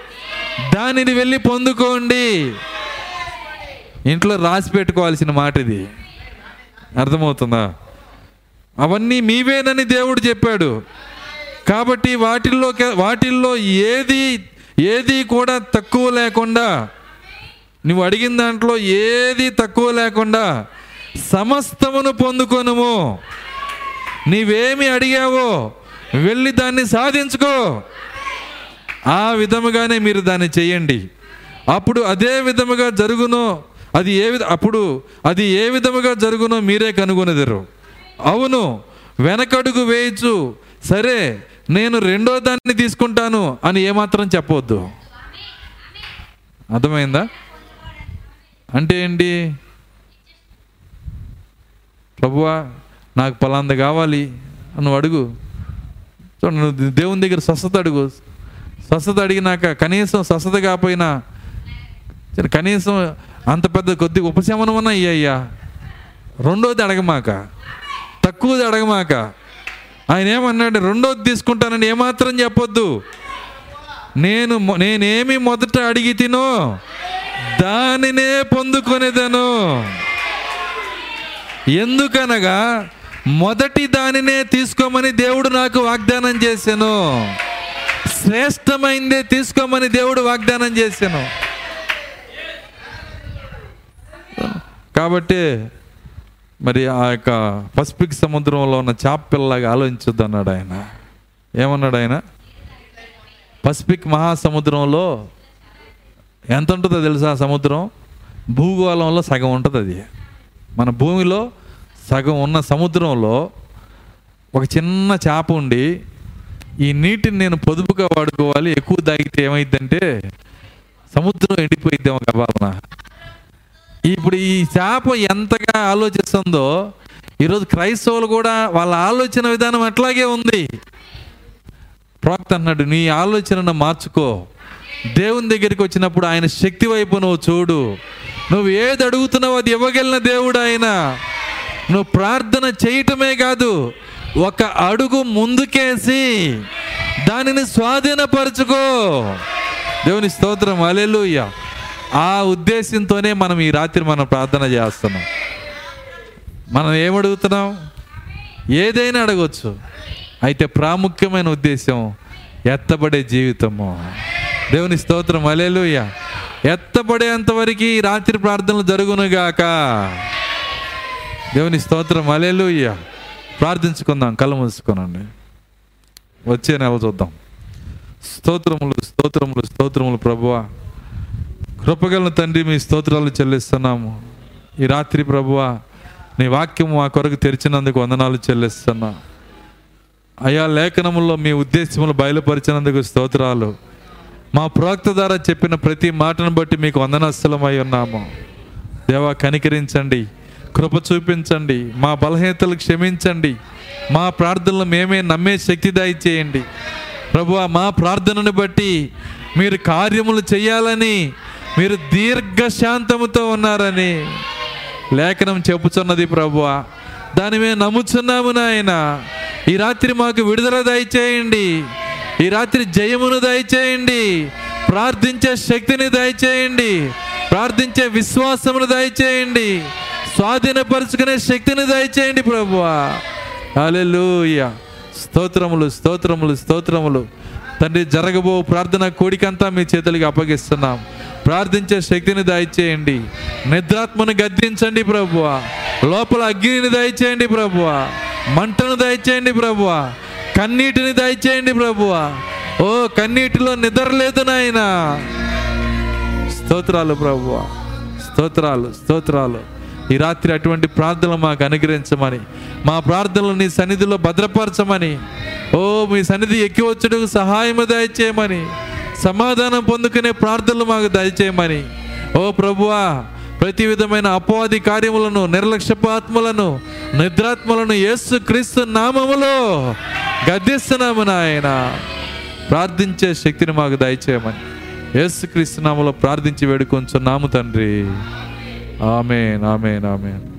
దానిని వెళ్ళి పొందుకోండి. ఇంట్లో రాసి పెట్టుకోవాల్సిన మాట ఇది. అర్థమవుతుందా? అవన్నీ మీవేనని దేవుడు చెప్పాడు. కాబట్టి వాటిల్లో వాటిల్లో ఏది ఏది కూడా తక్కువ లేకుండా నువ్వు అడిగిన దాంట్లో ఏది తక్కువ లేకుండా సమస్తమును పొందుకొనుము. నీవేమి అడిగావో వెళ్ళి దాన్ని సాధించుకో. ఆ విధముగానే మీరు దాన్ని చేయండి. అప్పుడు అదే విధముగా జరుగునో అది ఏ విధ అప్పుడు అది ఏ విధముగా జరుగునో మీరే కనుగొనెదరు. అవును వెనకడుగు వేయచ్చు. సరే నేను రెండో దాన్ని తీసుకుంటాను అని ఏమాత్రం చెప్పవద్దు. అర్థమైందా? అంటే ఏంటి? ప్రభువా నాకు పలాంది కావాలి అని నువ్వు అడుగు. చూడండి నువ్వు దేవుని దగ్గర స్వస్థత అడుగు. స్వస్థత అడిగినాక కనీసం స్వస్థత కాకపోయినా కనీసం అంత పెద్ద కొద్ది ఉపశమనమన్నా అయ్యా రెండోది అడగమాక. తక్కువది అడగమాక. ఆయన ఏమన్నాడు రెండోది తీసుకుంటానని ఏమాత్రం చెప్పొద్దు. నేను నేనేమి మొదట అడిగి తినో దానినే పొందుకొనేదను. ఎందుకనగా మొదటి దానినే తీసుకోమని దేవుడు నాకు వాగ్దానం చేశాను. శ్రేష్టమైందే తీసుకోమని దేవుడు వాగ్దానం చేశాను. కాబట్టి మరి ఆ యొక్క పసిఫిక్ సముద్రంలో ఉన్న చేప పిల్లలాగా ఆలోచించొద్దు అన్నాడు ఆయన. ఏమన్నాడు ఆయన? పసిఫిక్ మహాసముద్రంలో ఎంత ఉంటుందో తెలుసా సముద్రం? భూగోళంలో సగం ఉంటుంది అది. మన భూమిలో సగం ఉన్న సముద్రంలో ఒక చిన్న చేప ఉండి ఈ నీటిని నేను పొదుపుగా వాడుకోవాలి ఎక్కువ తాగితే ఏమైందంటే సముద్రం ఎండిపోయిద్దేమో కబాలన ఇప్పుడు ఈ చేప ఎంతగా ఆలోచిస్తుందో ఈరోజు క్రైస్తవులు కూడా వాళ్ళ ఆలోచన విధానం అట్లాగే ఉంది. ప్రాక్త అన్నాడు నీ ఆలోచనను మార్చుకో. దేవుని దగ్గరికి వచ్చినప్పుడు ఆయన శక్తి వైపు నువ్వు చూడు. నువ్వు ఏది అడుగుతున్నావు అది ఇవ్వగలిగిన దేవుడు ఆయన. నువ్వు ప్రార్థన చేయటమే కాదు ఒక అడుగు ముందుకేసి దానిని స్వాధీనపరచుకో. దేవుని స్తోత్రం. అలెలుయ్యా ఆ ఉద్దేశంతోనే మనం ఈ రాత్రి మనం ప్రార్థన చేస్తున్నాం. మనం ఏమడుగుతున్నాం? ఏదైనా అడగవచ్చు అయితే ప్రాముఖ్యమైన ఉద్దేశం ఎత్తబడే జీవితము. దేవుని స్తోత్రం. అలేలుయ్య ఎత్తబడేంతవరకు ఈ రాత్రి ప్రార్థనలు జరుగునుగాక. దేవుని స్తోత్రం. అలేలుయ్య ప్రార్థించుకుందాం. కళ్ళు మూసుకునండి. వచ్చే నెల చూద్దాం. స్తోత్రములు స్తోత్రములు స్తోత్రములు ప్రభువా. కృపగలను తండ్రి మీ స్తోత్రాలు చెల్లిస్తున్నాము. ఈ రాత్రి ప్రభువా నీ వాక్యం మా కొరకు తెరిచినందుకు వందనాలు చెల్లిస్తున్నా. అయా లేఖనములో మీ ఉద్దేశములు బయలుపరిచినందుకు స్తోత్రాలు. మా ప్రవక్త ద్వారా చెప్పిన ప్రతి మాటను బట్టి మీకు వందనస్థలమై ఉన్నాము. దేవా కనికరించండి కృప చూపించండి మా బలహీనతలు క్షమించండి మా ప్రార్థనలు మేమే నమ్మే శక్తి దయచేయండి. ప్రభు మా ప్రార్థనను బట్టి మీరు కార్యములు చేయాలని మీరు దీర్ఘశాంతముతో ఉన్నారని లేఖనం చెప్పుచున్నది ప్రభువా. దాని మేము నమ్ముచున్నాము నాయన. ఈ రాత్రి మాకు విడుదల దయచేయండి. ఈ రాత్రి జయమును దయచేయండి. ప్రార్థించే శక్తిని దయచేయండి. ప్రార్థించే విశ్వాసమును దయచేయండి. స్వాధీనపరుచుకునే శక్తిని దయచేయండి ప్రభువా. హల్లెలూయా. స్తోత్రములు స్తోత్రములు స్తోత్రములు. తండ్రి జరగబో ప్రార్థన కోడికంతా మీ చేతులకి అప్పగిస్తున్నాం. ప్రార్థించే శక్తిని దయచేయండి. నిద్రాత్మను గద్దించండి ప్రభువ. లోపల అగ్నిని దయచేయండి ప్రభువ. మంటను దయచేయండి ప్రభువ. కన్నీటిని దయచేయండి ప్రభువ. ఓ కన్నీటిలో నిద్ర లేదు నాయనా. స్తోత్రాలు ప్రభువ. స్తోత్రాలు స్తోత్రాలు. ఈ రాత్రి అటువంటి ప్రార్థనలు మాకు అనుగ్రహించమని మా ప్రార్థనలు నీ సన్నిధిలో భద్రపరచమని ఓ మీ సన్నిధి ఎక్కి వచ్చుటకు సహాయము దయచేయమని సమాధానం పొందుకునే ప్రార్థనలు మాకు దయచేయమని. ఓ ప్రభువా ప్రతి విధమైన అపవాది కార్యములను నిర్లక్ష్యపాత్మలను నిద్రాత్మలను యేసు క్రీస్తు నామములో గద్దిస్తున్నాము నాయన. ప్రార్థించే శక్తిని మాకు దయచేయమని. యేసుక్రీస్తు నామములో ప్రార్థించి వేడుకొంచున్నాము తండ్రి. Amen amen amen.